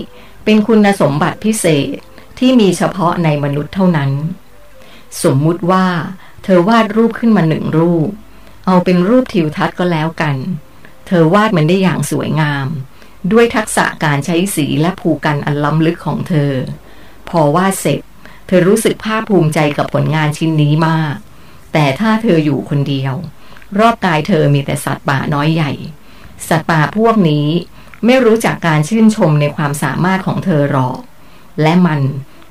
เป็นคุณสมบัติพิเศษ ที่มีเฉพาะในมนุษย์เท่านั้น สมมุติว่า เธอวาดรูปขึ้นมาหนึ่งรูป เอาเป็นรูปทิวทัศน์ก็แล้วกัน เธอวาดมันได้อย่างสวยงาม ด้วยทักษะการใช้สีและผูกกันอันล้ำลึกของเธอ พอวาดเสร็จ เธอรู้สึกภาคภูมิใจกับผลงานชิ้นนี้มาก แต่ถ้าเธออยู่คนเดียว รอบกายเธอมีแต่สัตว์ป่าน้อยใหญ่ สัตว์ป่าพวกนี้ไม่รู้จักการชื่นชมในความสามารถของเธอหรอก และมัน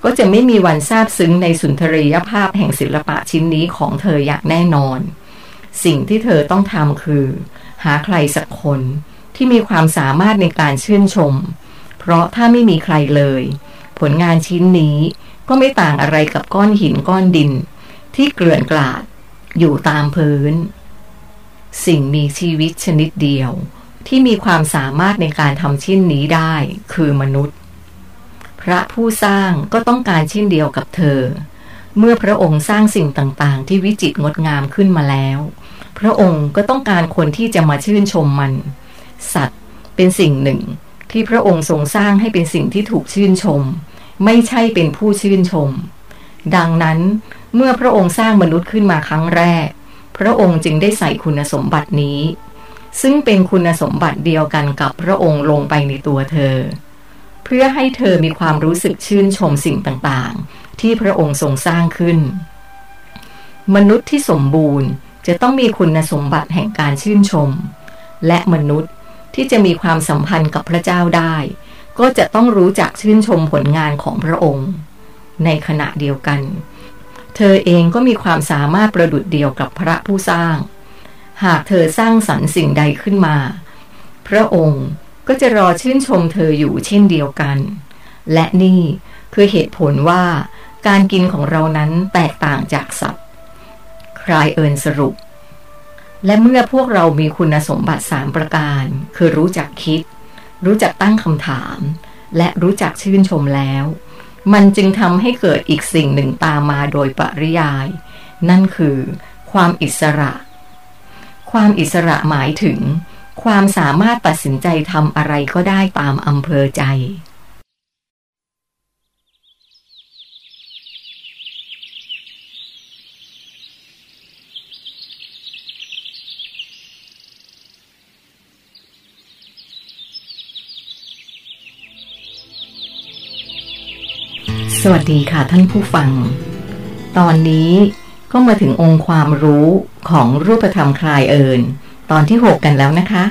ก็จะไม่มีวันซาบซึ้งในสุนทรียภาพแห่งศิลปะชิ้นนี้ของเธออย่างแน่นอน สิ่งที่เธอต้องทำคือ หาใครสักคนที่มีความสามารถในการชื่นชม เพราะถ้าไม่มีใครเลย ผลงานชิ้นนี้ก็ไม่ต่างอะไรกับก้อนหินก้อนดิน ที่เกลื่อนกลาดอยู่ตามพื้น สิ่งมีชีวิตชนิดเดียว ที่มีความสามารถในการทำชิ้นนี้ได้คือมนุษย์ พระผู้สร้างก็ต้องการเช่นเดียวกับเธอ เมื่อพระองค์สร้างสิ่งต่างๆ ที่วิจิตรงดงามขึ้นมาแล้ว พระองค์ก็ต้องการคนที่จะมาชื่นชมมัน สัตว์เป็นสิ่งหนึ่ง ที่พระองค์ทรงสร้างให้เป็นสิ่งที่ถูกชื่นชม ไม่ใช่เป็นผู้ชื่นชม ดังนั้นเมื่อพระองค์สร้างมนุษย์ขึ้นมาครั้งแรก พระองค์จึงได้ใส่คุณสมบัตินี้ ซึ่งเป็นคุณสมบัติเดียวกันกับพระองค์ลงไปในตัวเธอ เพื่อให้เธอมีความรู้สึกชื่นชมสิ่งต่างๆ ที่พระองค์ทรงสร้างขึ้น มนุษย์ที่สมบูรณ์จะต้องมีคุณสมบัติแห่งการชื่นชม และมนุษย์ที่จะมีความสัมพันธ์กับพระเจ้าได้ ก็จะต้องรู้จักชื่นชมผลงานของพระองค์ ในขณะเดียวกัน เธอเองก็มีความสามารถประดุดเดียวกับพระผู้สร้าง หากเธอสร้างสรรค์สิ่งใดขึ้นมา พระองค์ ก็จะรอชื่นชมเธออยู่เช่นเดียวกัน และนี่คือเหตุผลว่าการกินของเรานั้นแตกต่างจากสัตว์ คลายเอินสรุป และเมื่อพวกเรามีคุณสมบัติสามประการ คือรู้จักคิด รู้จักตั้งคำถาม และรู้จักชื่นชมแล้ว มันจึงทำให้เกิดอีกสิ่งหนึ่งตามมาโดยปริยาย นั่นคือ ความอิสระ ความอิสระหมายถึง ความสามารถตัดสินใจทำอะไรก็ได้ตามอำเภอใจ สวัสดีค่ะท่านผู้ฟัง ตอนนี้ก็มาถึงองค์ความรู้ของรูปธรรมคลายเอิญ ตอนที่ 6 กันแล้วนะคะ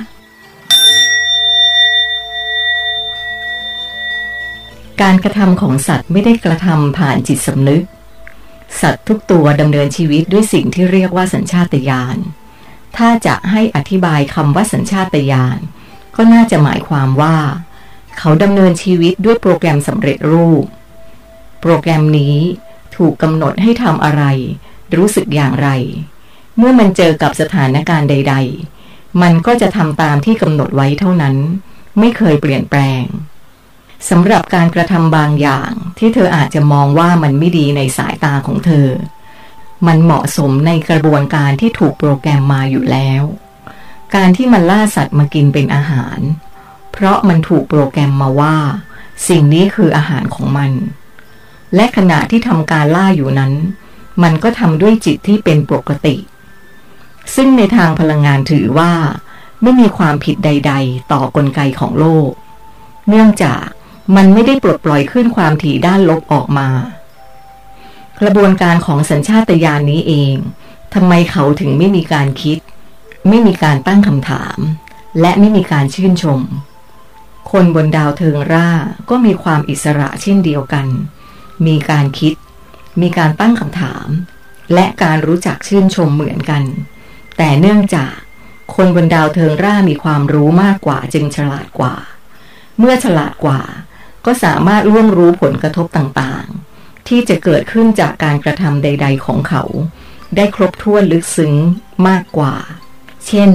การกระทำของสัตว์ไม่ได้กระทำผ่านจิตสำนึก สัตว์ทุกตัวดำเนินชีวิตด้วยสิ่งที่เรียกว่าสัญชาตญาณ ถ้าจะให้อธิบายคำว่าสัญชาตญาณก็น่าจะหมายความว่า เขาดำเนินชีวิตด้วยโปรแกรมสำเร็จรูป โปรแกรมนี้ถูกกำหนดให้ทำอะไร รู้สึกอย่างไร เมื่อมันเจอกับสถานการณ์ใด ๆ มันก็จะทำตามที่กำหนดไว้เท่านั้น ไม่เคยเปลี่ยนแปลงสำหรับการกระทำบางอย่าง ที่เธออาจจะมองว่ามันไม่ดีในสายตาของเธอ มันเหมาะสมในกระบวนการที่ถูกโปรแกรมมาอยู่แล้ว การที่มันล่าสัตว์มากินเป็นอาหาร เพราะมันถูกโปรแกรมมาว่า สิ่งนี้คืออาหารของมัน และขณะที่ทำการล่าอยู่นั้น มันก็ทำด้วยจิตที่เป็นปกติ ซึ่งในทางพลังงานถือว่า ไม่มีความผิดใด ๆ ต่อกลไกของโลก เนื่องจากมันไม่ได้ปลดปล่อยขึ้นความถี่ด้านลบออกมา กระบวนการของสัญชาตญาณนนี้เองทำไมเขาถึงไม่มีการคิด ไม่มีการตั้งคำถาม และไม่มีการชื่นชม คนบนดาวเทิงร่าก็มีความอิสระเช่นเดียวกัน มีการคิด มีการตั้งคำถาม และการรู้จักชื่นชมเหมือนกัน แต่เนื่องจากคนบนดาวเทิงร่ามีความรู้มากกว่าจึงฉลาดกว่า เมื่อฉลาดกว่า ก็สามารถร่วงรู้ผลกระทบต่างๆ ที่จะเกิดขึ้นจากการกระทำใด ๆ ของเขา ได้ครบถ้วนลึกซึ้งมากกว่า เช่น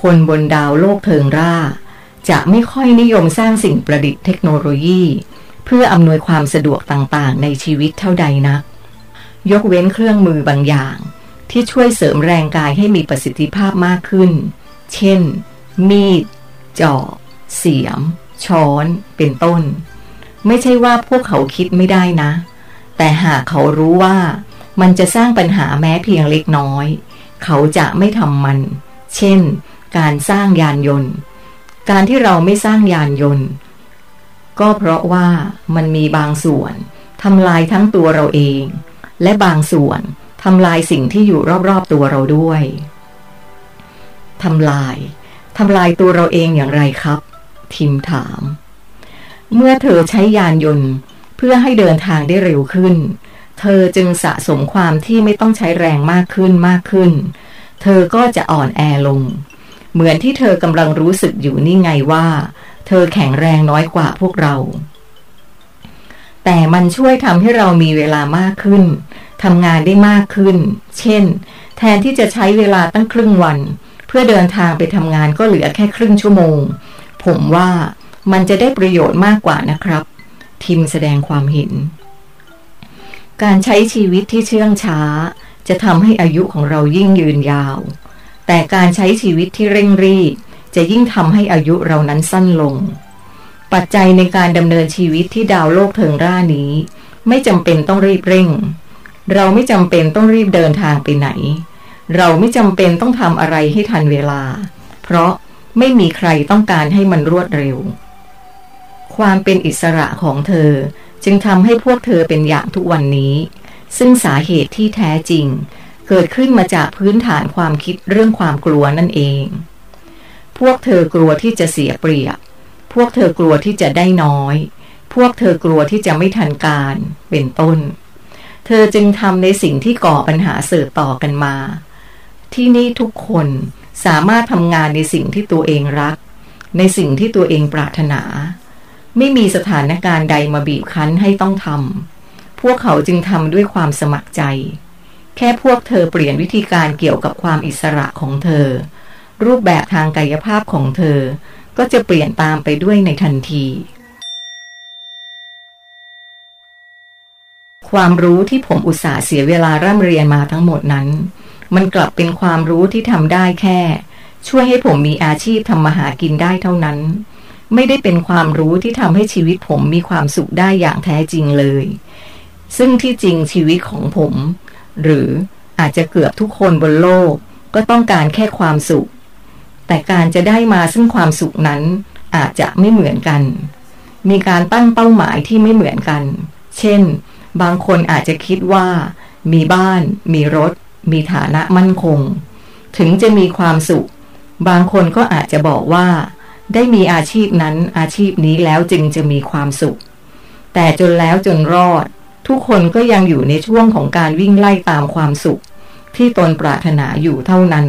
คนบนดาวโลกเทิงร่า จะไม่ค่อยนิยมสร้างสิ่งประดิษฐ์เทคโนโลยี เพื่ออำนวยความสะดวกต่างๆ ในชีวิตเท่าใดนะัก ยกเว้นเครื่องมือบางอย่าง ที่ช่วยเสริมแรงกายให้มีประสิทธิภาพมากขึ้น เช่น มีดจอบเสียม ช้อน เป็นต้น ไม่ใช่ว่าพวกเขาคิดไม่ได้นะ แต่หากเขารู้ว่า มันจะสร้างปัญหาแม้เพียงเล็กน้อย เขาจะไม่ทำมัน เช่น การสร้างยานยนต์ การที่เราไม่สร้างยานยนต์ ก็เพราะว่ามันมีบางส่วนทำลายทั้งตัวเราเอง และบางส่วน ทำลายสิ่งที่อยู่รอบๆตัวเราด้วยทำลายทำลายตัวเราเองอย่างไรครับ ทิมถาม เมื่อเธอใช้ยานยนต์เพื่อให้เดินทางได้เร็วขึ้น เธอจึงสะสมความที่ไม่ต้องใช้แรงมากขึ้นมากขึ้น เธอก็จะอ่อนแอลง เหมือนที่เธอกำลังรู้สึกอยู่นี่ไงว่า เธอแข็งแรงน้อยกว่าพวกเรา แต่มันช่วยทำให้เรามีเวลามากขึ้น ทำงานได้มากขึ้น เช่น แทนที่จะใช้เวลาตั้งครึ่งวัน เพื่อเดินทางไปทำงานก็เหลือแค่ครึ่งชั่วโมง ผมว่ามันจะได้ประโยชน์มากกว่านะครับ ทิมแสดงความเห็น การใช้ชีวิตที่เชื่องช้า จะทำให้อายุของเรายิ่งยืนยาว แต่การใช้ชีวิตที่เร่งรีบ จะยิ่งทำให้อายุเรานั้นสั้นลง ปัจจัยในการดำเนินชีวิตที่ดาวโลกเทิงร่านี้ ไม่จำเป็นต้องรีบเร่ง เราไม่จำเป็นต้องรีบเดินทางไปไหน เราไม่จำเป็นต้องทำอะไรให้ทันเวลา เพราะไม่มีใครต้องการให้มันรวดเร็ว ความเป็นอิสระของเธอจึงทำให้พวกเธอเป็นอย่างทุกวันนี้ ซึ่งสาเหตุที่แท้จริง เกิดขึ้นมาจากพื้นฐานความคิดเรื่องความกลัวนั่นเอง พวกเธอกลัวที่จะเสียเปรียบ พวกเธอกลัวที่จะได้น้อย พวกเธอกลัวที่จะไม่ทันการ เป็นต้น เธอจึงทำในสิ่งที่ก่อปัญหาเสืบต่อกันมา ที่นี่ทุกคนสามารถทำงานในสิ่งที่ตัวเองรัก ในสิ่งที่ตัวเองปรารถนา ไม่มีสถานการณ์ใดมาบีบคั้นให้ต้องทำพวกเขาจึงทำด้วยความสมัครใจ แค่พวกเธอเปลี่ยนวิธีการเกี่ยวกับความอิสระของเธอ รูปแบบทางกายภาพของเธอ ก็จะเปลี่ยนตามไปด้วยในทันที ความรู้ที่ผมอุตส่าห์เสียเวลาร่ำเรียนมาทั้งหมดนั้น มันกลับเป็นความรู้ที่ทำได้แค่ ช่วยให้ผมมีอาชีพทำมาหากินได้เท่านั้น ไม่ได้เป็นความรู้ที่ทำให้ชีวิตผมมีความสุขได้อย่างแท้จริงเลย ซึ่งที่จริงชีวิตของผม หรืออาจจะเกือบทุกคนบนโลก ก็ต้องการแค่ความสุข แต่การจะได้มาซึ่งความสุขนั้นอาจจะไม่เหมือนกัน มีการตั้งเป้าหมายที่ไม่เหมือนกัน เช่น บางคนอาจจะคิดว่า มีบ้าน มีรถ มีฐานะมั่นคง ถึงจะมีความสุข บางคนก็อาจจะบอกว่า ได้มีอาชีพนั้นอาชีพนี้แล้วจึงจะมีความสุข แต่จนแล้วจนรอด ทุกคนก็ยังอยู่ในช่วงของการวิ่งไล่ตามความสุข ที่ตนปรารถนาอยู่เท่านั้น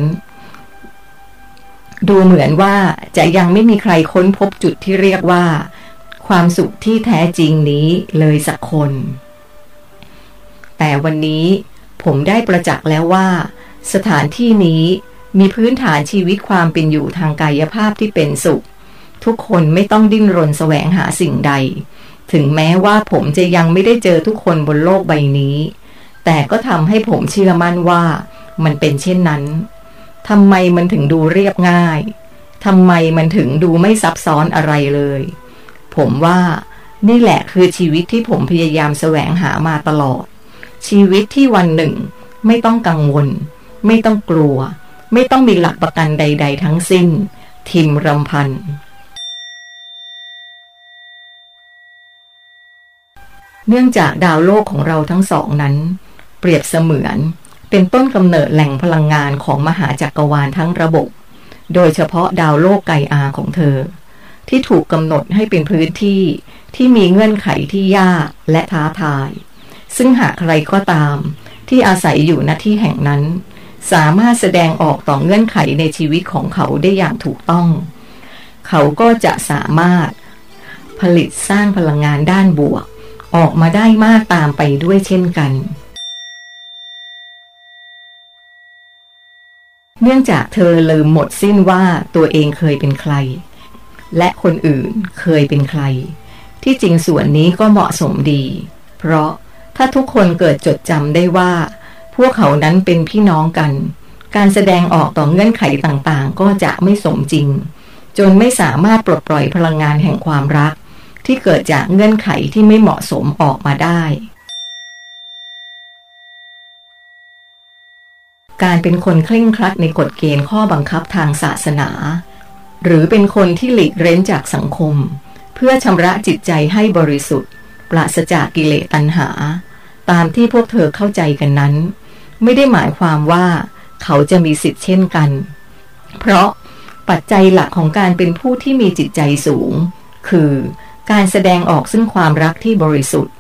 ดูเหมือนว่าจะยังไม่มีใครค้นพบจุดที่เรียกว่า ความสุขที่แท้จริงนี้เลยสักคน แต่วันนี้ผมได้ประจักษ์แล้วว่า สถานที่นี้มีพื้นฐานชีวิตความเป็นอยู่ทางกายภาพที่เป็นสุข ทุกคนไม่ต้องดิ้นรนแสวงหาสิ่งใด ถึงแม้ว่าผมจะยังไม่ได้เจอทุกคนบนโลกใบนี้ แต่ก็ทำให้ผมเชื่อมั่นว่ามันเป็นเช่นนั้นทำไมมันถึงดูเรียบง่ายทำไมมันถึงดูไม่ซับซ้อนอะไรเลย ผมว่านี่แหละคือชีวิตที่ผมพยายามแสวงหามาตลอด ชีวิตที่วันหนึ่ง ไม่ต้องกังวล ไม่ต้องกลัว ไม่ต้องมีหลักประกันใด ๆ ทั้งสิ้น ทิมรำพันเนื่องจากดาวโลกของเราทั้งสองนั้น เปรียบเสมือน เป็นต้นกำเนิดแหล่งพลังงานของมหาจักรวาลทั้งระบบ โดยเฉพาะดาวโลกไกอาของเธอ ที่ถูกกำหนดให้เป็นพื้นที่ที่มีเงื่อนไขที่ยากและท้าทาย ซึ่งหากใครก็ตาม ที่อาศัยอยู่ณที่แห่งนั้น สามารถแสดงออกต่อเงื่อนไขในชีวิตของเขาได้อย่างถูกต้อง เขาก็จะสามารถ ผลิตสร้างพลังงานด้านบวก ออกมาได้มากตามไปด้วยเช่นกัน เนื่องจากเธอลืมหมดสิ้นว่าตัวเองเคยเป็นใคร และคนอื่นเคยเป็นใคร ที่จริงส่วนนี้ก็เหมาะสมดี เพราะ ถ้าทุกคนเกิดจดจำได้ว่า พวกเขานั้นเป็นพี่น้องกัน การแสดงออกต่อเงื่อนไขต่างๆ ก็จะไม่สมจริง จนไม่สามารถปลดปล่อยพลังงานแห่งความรัก ที่เกิดจากเงื่อนไขที่ไม่เหมาะสมออกมาได้ การเป็นคนเคร่งครัดในกฎเกณฑ์ข้อบังคับทางศาสนา หรือเป็นคนที่หลีกเร้นจากสังคม เพื่อชำระจิตใจให้บริสุทธิ์ ปราศจากกิเลสตัณหา ตามที่พวกเธอเข้าใจกันนั้น ไม่ได้หมายความว่าเขาจะมีสิทธิ์เช่นกัน เพราะปัจจัยหลักของการเป็นผู้ที่มีจิตใจสูง คือการแสดงออกซึ่งความรักที่บริสุทธิ์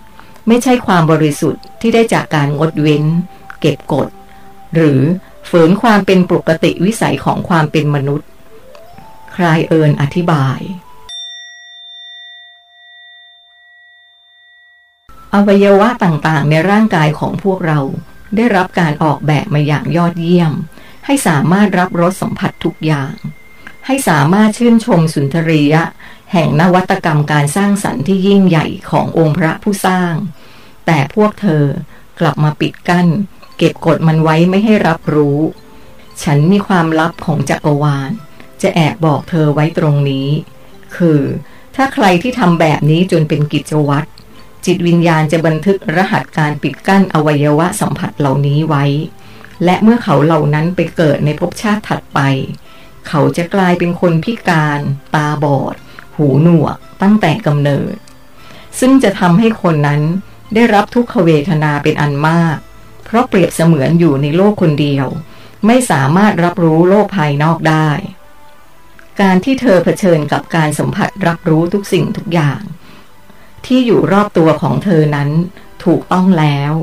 ไม่ใช่ความบริสุทธิ์ที่ได้จากการงดเว้น เก็บกด หรือฝืนความเป็นปกติวิสัยของความเป็นมนุษย์ คลายเอิญอธิบาย อวัยวะต่างๆ ในร่างกายของพวกเรา ได้รับการออกแบบมาอย่างยอดเยี่ยม ให้สามารถรับรสสัมผัสทุกอย่าง ให้สามารถชื่นชมสุนทรียะ แห่งนวัตกรรมการสร้างสรรค์ที่ยิ่งใหญ่ขององค์พระผู้สร้าง แต่พวกเธอกลับมาปิดกั้น เก็บกดมันไว้ไม่ให้รับรู้ ฉันมีความลับของจักรวาล จะแอบบอกเธอไว้ตรงนี้ คือถ้าใครที่ทำแบบนี้จนเป็นกิจวัตร จิตวิญญาณจะบันทึกรหัสการปิดกั้นอวัยวะสัมผัสเหล่านี้ไว้ และเมื่อเขาเหล่านั้นไปเกิดในภพชาติถัดไป เขาจะกลายเป็นคนพิการ ตาบอด หูหนวก ตั้งแต่กำเนิด ซึ่งจะทำให้คนนั้นได้รับทุกขเวทนาเป็นอันมาก เพราะเปรียบเสมือนอยู่ในโลกคนเดียว ไม่สามารถรับรู้โลกภายนอกได้ การที่เธอเผชิญกับการสัมผัสรับรู้ทุกสิ่งทุกอย่าง ที่อยู่รอบตัวของเธอนั้นถูกต้องแล้ว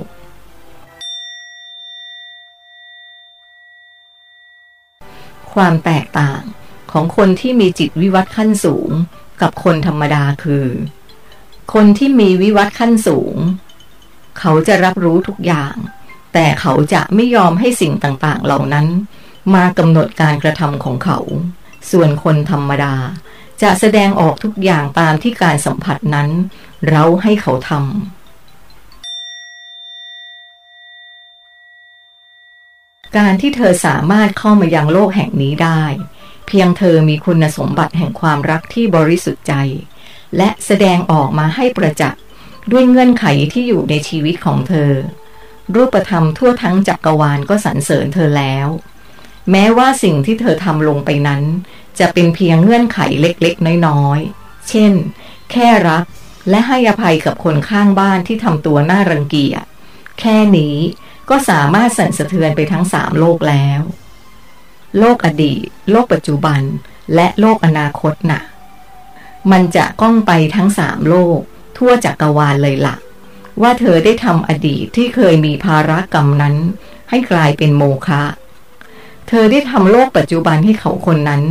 ความแตกต่างของคนที่มีจิตวิวัฒน์ขั้นสูงกับคนธรรมดาคือ คนที่มีวิวัฒน์ขั้นสูง เขาจะรับรู้ทุกอย่าง แต่เขาจะไม่ยอมให้สิ่งต่างๆ เหล่านั้น มากำหนดการกระทำของเขา ส่วนคนธรรมดา จะแสดงออกทุกอย่างตามที่การสัมผัสนั้น เราให้เขาทำการที่เธอสามารถเข้ามายังโลกแห่งนี้ได้ เพียงเธอมีคุณสมบัติแห่งความรักที่บริสุทธิ์ใจ และแสดงออกมาให้ประจักษ์ด้วยเงื่อนไขที่อยู่ในชีวิตของเธอ รูปธรรมทั่วทั้งจักรวาลก็สรรเสริญเธอแล้ว แม้ว่าสิ่งที่เธอทำลงไปนั้น จะเป็นเพียงเงื่อนไขเล็กๆ น้อยๆ เช่น แค่รัก และให้อภัยกับคนข้างบ้านที่ทำตัวน่ารังเกียจแค่นี้ก็สามารถสั่นสะเทือนไปทั้งสามโลกแล้ว โลกอดีต โลกปัจจุบัน และโลกอนาคตนะ่ะ มันจะก้องไปทั้งสามโลก ทั่วจักกรวาลเลยละ่ะ ว่าเธอได้ทำอดีตที่เคยมีภาระกรรมนั้น ให้กลายเป็นโมฆะเธอได้ทำโลกปัจจุบันให้เขาคนนั้น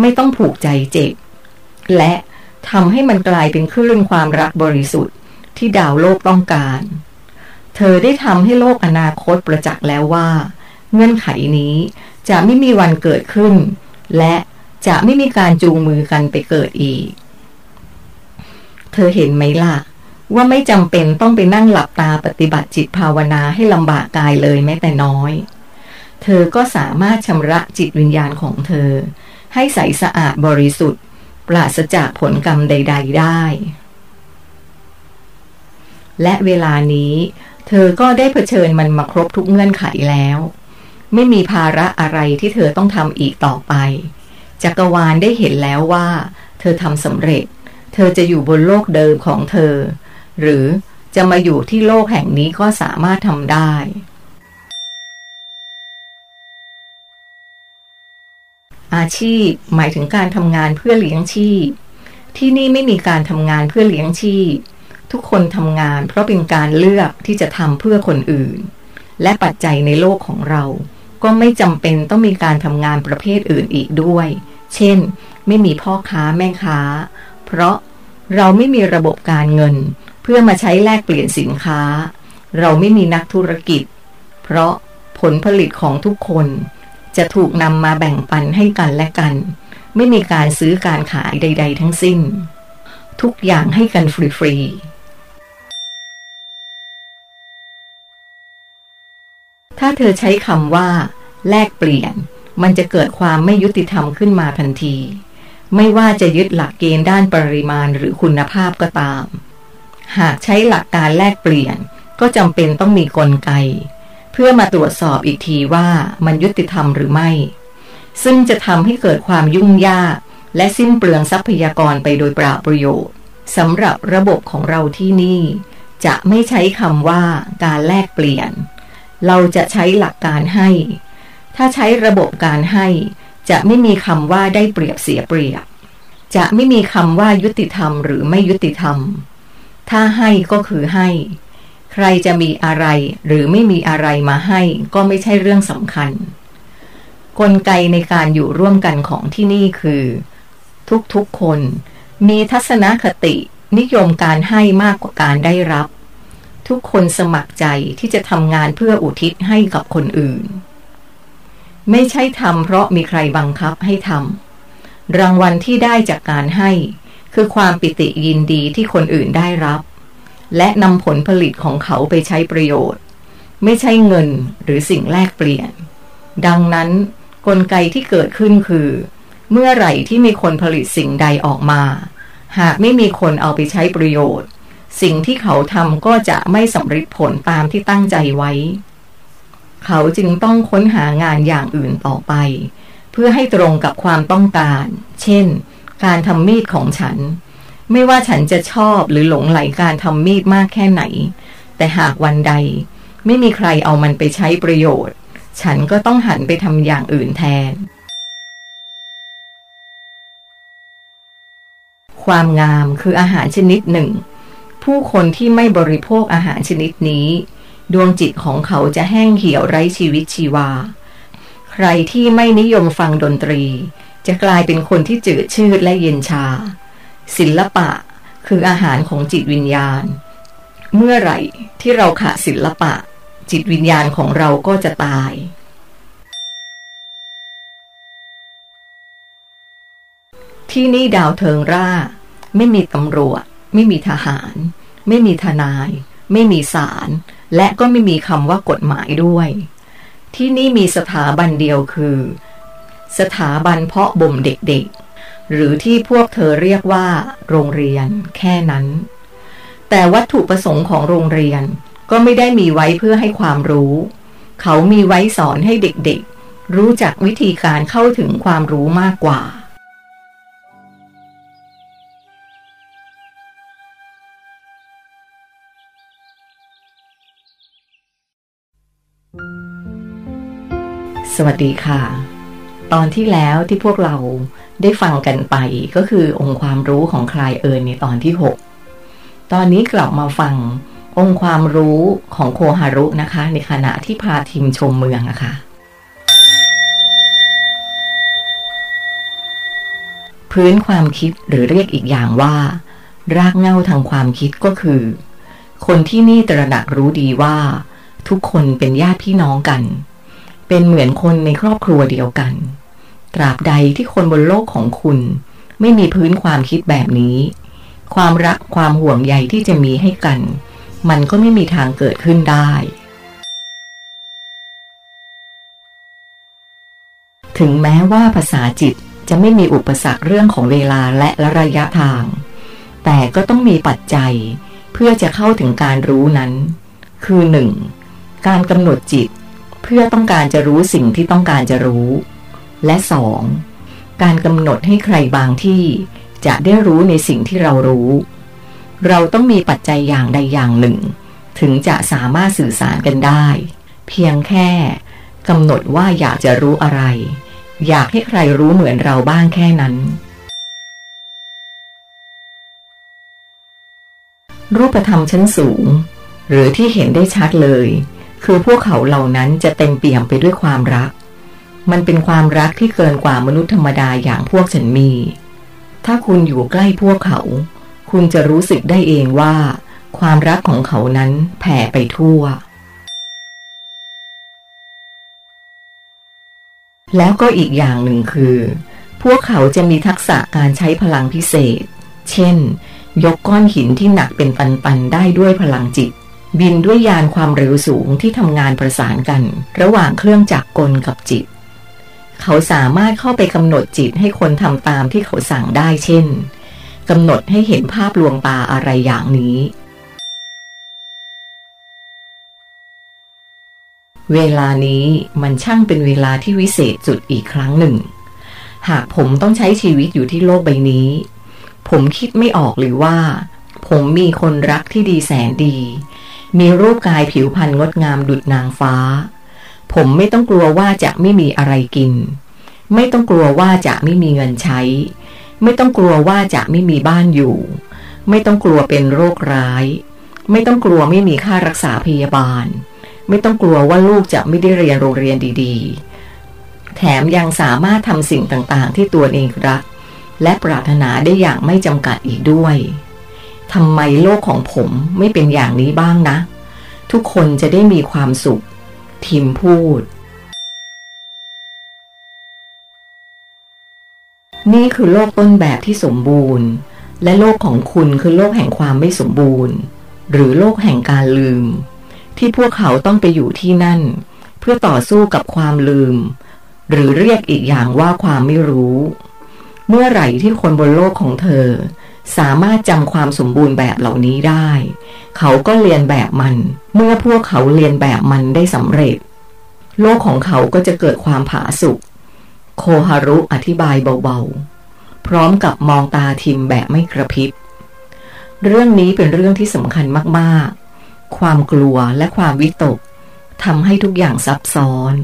ไม่ต้องผูกใจเจ็บ และ ทำให้มันกลายเป็นคลื่นความรักบริสุทธิ์ ที่ดาวโลกต้องการ เธอได้ทำให้โลกอนาคตประจักษ์แล้วว่า เงื่อนไขนี้จะไม่มีวันเกิดขึ้น และจะไม่มีการจูงมือกันไปเกิดอีก เธอเห็นไหมล่ะ ว่าไม่จำเป็นต้องไปนั่งหลับตาปฏิบัติจิตภาวนาให้ลำบากกายเลยแม้แต่น้อย เธอก็สามารถชำระจิตวิญญาณของเธอ ให้ใสสะอาดบริสุทธิ์ ปราศจากผลกรรมใด ๆ ได้ และเวลานี้ เธอก็ได้เผชิญมันมาครบทุกเงื่อนไขแล้ว ไม่มีภาระอะไรที่เธอต้องทำอีกต่อไป จักรวาลได้เห็นแล้วว่า เธอทำสำเร็จ เธอจะอยู่บนโลกเดิมของเธอ หรือจะมาอยู่ที่โลกแห่งนี้ก็สามารถทำได้ อาชีพ หมายถึงการทำงานเพื่อเลี้ยงชีพ ที่นี่ไม่มีการทำงานเพื่อเลี้ยงชีพ ทุกคนทำงานเพราะเป็นการเลือกที่จะทำเพื่อคนอื่น และปัจจัยในโลกของเรา ก็ไม่จำเป็นต้องมีการทำงานประเภทอื่นอีกด้วย เช่น ไม่มีพ่อค้าแม่ค้า เพราะเราไม่มีระบบการเงิน เพื่อมาใช้แลกเปลี่ยนสินค้า เราไม่มีนักธุรกิจ เพราะผลผลิตของทุกคน จะถูกนำมาแบ่งปันให้กันและกัน ไม่มีการซื้อการขายใด ๆ ทั้งสิ้น ทุกอย่างให้กันฟรีๆถ้าเธอใช้คำว่า แลกเปลี่ยน มันจะเกิดความไม่ยุติธรรมขึ้นมาทันที ไม่ว่าจะยึดหลักเกณฑ์ด้านปริมาณหรือคุณภาพก็ตาม หากใช้หลักการแลกเปลี่ยนก็จำเป็นต้องมีกลไก เพื่อมาตรวจสอบอีกทีว่ามันยุติธรรมหรือไม่ ซึ่งจะทำให้เกิดความยุ่งยาก และสิ้นเปลืองทรัพยากรไปโดยเปล่าประโยชน์สำหรับระบบของเราที่นี่ จะไม่ใช้คำว่าการแลกเปลี่ยน เราจะใช้หลักการให้ ถ้าใช้ระบบการให้จะไม่มีคำว่าได้เปรียบเสียเปรียบ จะไม่มีคำว่ายุติธรรมหรือไม่ยุติธรรม ถ้าให้ก็คือให้ ใครจะมีอะไรหรือไม่มีอะไรมาให้ก็ไม่ใช่เรื่องสำคัญ กลไกในการอยู่ร่วมกันของที่นี่คือ ทุกๆคนมีทัศนคตินิยมการให้มากกว่าการได้รับ ทุกคนสมัครใจที่จะทำงานเพื่ออุทิศให้กับคนอื่น ไม่ใช่ทำเพราะมีใครบังคับให้ทำรางวัลที่ได้จากการให้ คือความปิติยินดีที่คนอื่นได้รับ และนำผลผลิตของเขาไปใช้ประโยชน์ ไม่ใช่เงินหรือสิ่งแลกเปลี่ยน ดังนั้นกลไกที่เกิดขึ้นคือ เมื่อไหร่ที่มีคนผลิตสิ่งใดออกมา หากไม่มีคนเอาไปใช้ประโยชน์ สิ่งที่เขาทำก็จะไม่สำเร็จผลตามที่ตั้งใจไว้ เขาจึงต้องค้นหางานอย่างอื่นต่อไป เพื่อให้ตรงกับความต้องการ เช่น การทำมีดของฉัน ไม่ว่าฉันจะชอบหรือหลงไหลการทำมีดมากแค่ไหน แต่หากวันใด ไม่มีใครเอามันไปใช้ประโยชน์ ฉันก็ต้องหันไปทำอย่างอื่นแทน ความงามคืออาหารชนิดหนึ่ง ผู้คนที่ไม่บริโภคอาหารชนิดนี้ ดวงจิตของเขาจะแห้งเหี่ยวไร้ชีวิตชีวา ใครที่ไม่นิยมฟังดนตรี จะกลายเป็นคนที่จืดชืดและเย็นชา ศิลปะคืออาหารของจิตวิญญาณ เมื่อไหร่ที่เราขาดศิลปะ จิตวิญญาณของเราก็จะตาย ที่นี่ดาวเทิงร่า ไม่มีตำรวจ ไม่มีทหาร ไม่มีทนาย ไม่มีศาลและก็ไม่มีคำว่ากฎหมายด้วย ที่นี่มีสถาบันเดียวคือ สถาบันเพาะบ่มเด็กๆ หรือที่พวกเธอเรียกว่า โรงเรียน แค่นั้น แต่วัตถุประสงค์ของโรงเรียนก็ไม่ได้มีไว้เพื่อให้ความรู้ เขามีไว้สอนให้เด็กๆ รู้จักวิธีการเข้าถึงความรู้มากกว่า สวัสดีค่ะ ตอนที่แล้วที่พวกเรา ได้ฟังกันไปก็คือองค์ความรู้ของคลายเอิญในตอนที่ 6 ตอนนี้กลับมาฟังองค์ความรู้ของโคฮารุนะคะ ในขณะที่พาทีมชมเมืองนะคะ พื้นความคิดหรือเรียกอีกอย่างว่า รากเง้าทางความคิดก็คือ คนที่นี่ตระหนักรู้ดีว่า ทุกคนเป็นญาติพี่น้องกัน เป็นเหมือนคนในครอบครัวเดียวกัน ตราบใดที่คนบนโลกของคุณ ไม่มีพื้นความคิดแบบนี้ ความรักความห่วงใยที่จะมีให้กัน มันก็ไม่มีทางเกิดขึ้นได้ ถึงแม้ว่าภาษาจิตจะไม่มีอุปสรรคเรื่องของเวลาและระยะทาง แต่ก็ต้องมีปัจจัยเพื่อจะเข้าถึงการรู้นั้น คือ 1. การกำหนดจิต เพื่อต้องการจะรู้สิ่งที่ต้องการจะรู้ และสองการกำหนดให้ใครบางที่จะได้รู้ในสิ่งที่เรารู้ เราต้องมีปัจจัยอย่างใดอย่างหนึ่ง ถึงจะสามารถสื่อสารกันได้ เพียงแค่กำหนดว่าอยากจะรู้อะไร อยากให้ใครรู้เหมือนเราบ้างแค่นั้น รูปธรรมชั้นสูง หรือที่เห็นได้ชัดเลย คือพวกเขาเหล่านั้นจะเต็มเปี่ยมไปด้วยความรัก มันเป็นความรักที่เกินกว่ามนุษย์ธรรมดาอย่างพวกฉันมี ถ้าคุณอยู่ใกล้พวกเขา คุณจะรู้สึกได้เองว่า ความรักของเขานั้นแผ่ไปทั่ว แล้วก็อีกอย่างหนึ่งคือ พวกเขาจะมีทักษะการใช้พลังพิเศษ เช่น ยกก้อนหินที่หนักเป็นตันๆได้ด้วยพลังจิตบินด้วยยานความเร็วสูงที่ทำงานประสานกัน ระหว่างเครื่องจักรกลกับจิต เขาสามารถเข้าไปกำหนดจิตให้คนทำตามที่เขาสั่งได้เช่นกำหนดให้เห็นภาพลวงตาอะไรอย่างนี้ เวลานี้มันช่างเป็นเวลาที่วิเศษจุดอีกครั้งหนึ่ง หากผมต้องใช้ชีวิตอยู่ที่โลกใบนี้ ผมคิดไม่ออกหรือว่า ผมมีคนรักที่ดีแสนดี มีรูปกายผิวพรรณงดงามดุจนางฟ้า ผมไม่ต้องกลัวว่าจะไม่มีอะไรกิน ไม่ต้องกลัวว่าจะไม่มีเงินใช้ ไม่ต้องกลัวว่าจะไม่มีบ้านอยู่ ไม่ต้องกลัวเป็นโรคร้าย ไม่ต้องกลัวไม่มีค่ารักษาพยาบาล ไม่ต้องกลัวว่าลูกจะไม่ได้เรียนโรงเรียนดีๆ แถมยังสามารถทำสิ่งต่างๆ ที่ตัวเองรัก และปรารถนาได้อย่างไม่จำกัดอีกด้วยทำไมโลกของผมไม่เป็นอย่างนี้บ้างนะ ทุกคนจะได้มีความสุข ทิมพูด นี่คือโลกต้นแบบที่สมบูรณ์ และโลกของคุณคือโลกแห่งความไม่สมบูรณ์ หรือโลกแห่งการลืม ที่พวกเขาต้องไปอยู่ที่นั่น เพื่อต่อสู้กับความลืม หรือเรียกอีกอย่างว่าความไม่รู้ เมื่อไหร่ที่คนบนโลกของเธอ สามารถจำความสมบูรณ์แบบเหล่านี้ได้ เขาก็เรียนแบบมัน เมื่อพวกเขาเรียนแบบมันได้สำเร็จ โลกของเขาก็จะเกิดความผาสุกโคฮารุอธิบายเบาๆ พร้อมกับมองตาทิมแบบไม่กระพริบ เรื่องนี้เป็นเรื่องที่สำคัญมากๆ ความกลัวและความวิตกทำให้ทุกอย่างซับซ้อน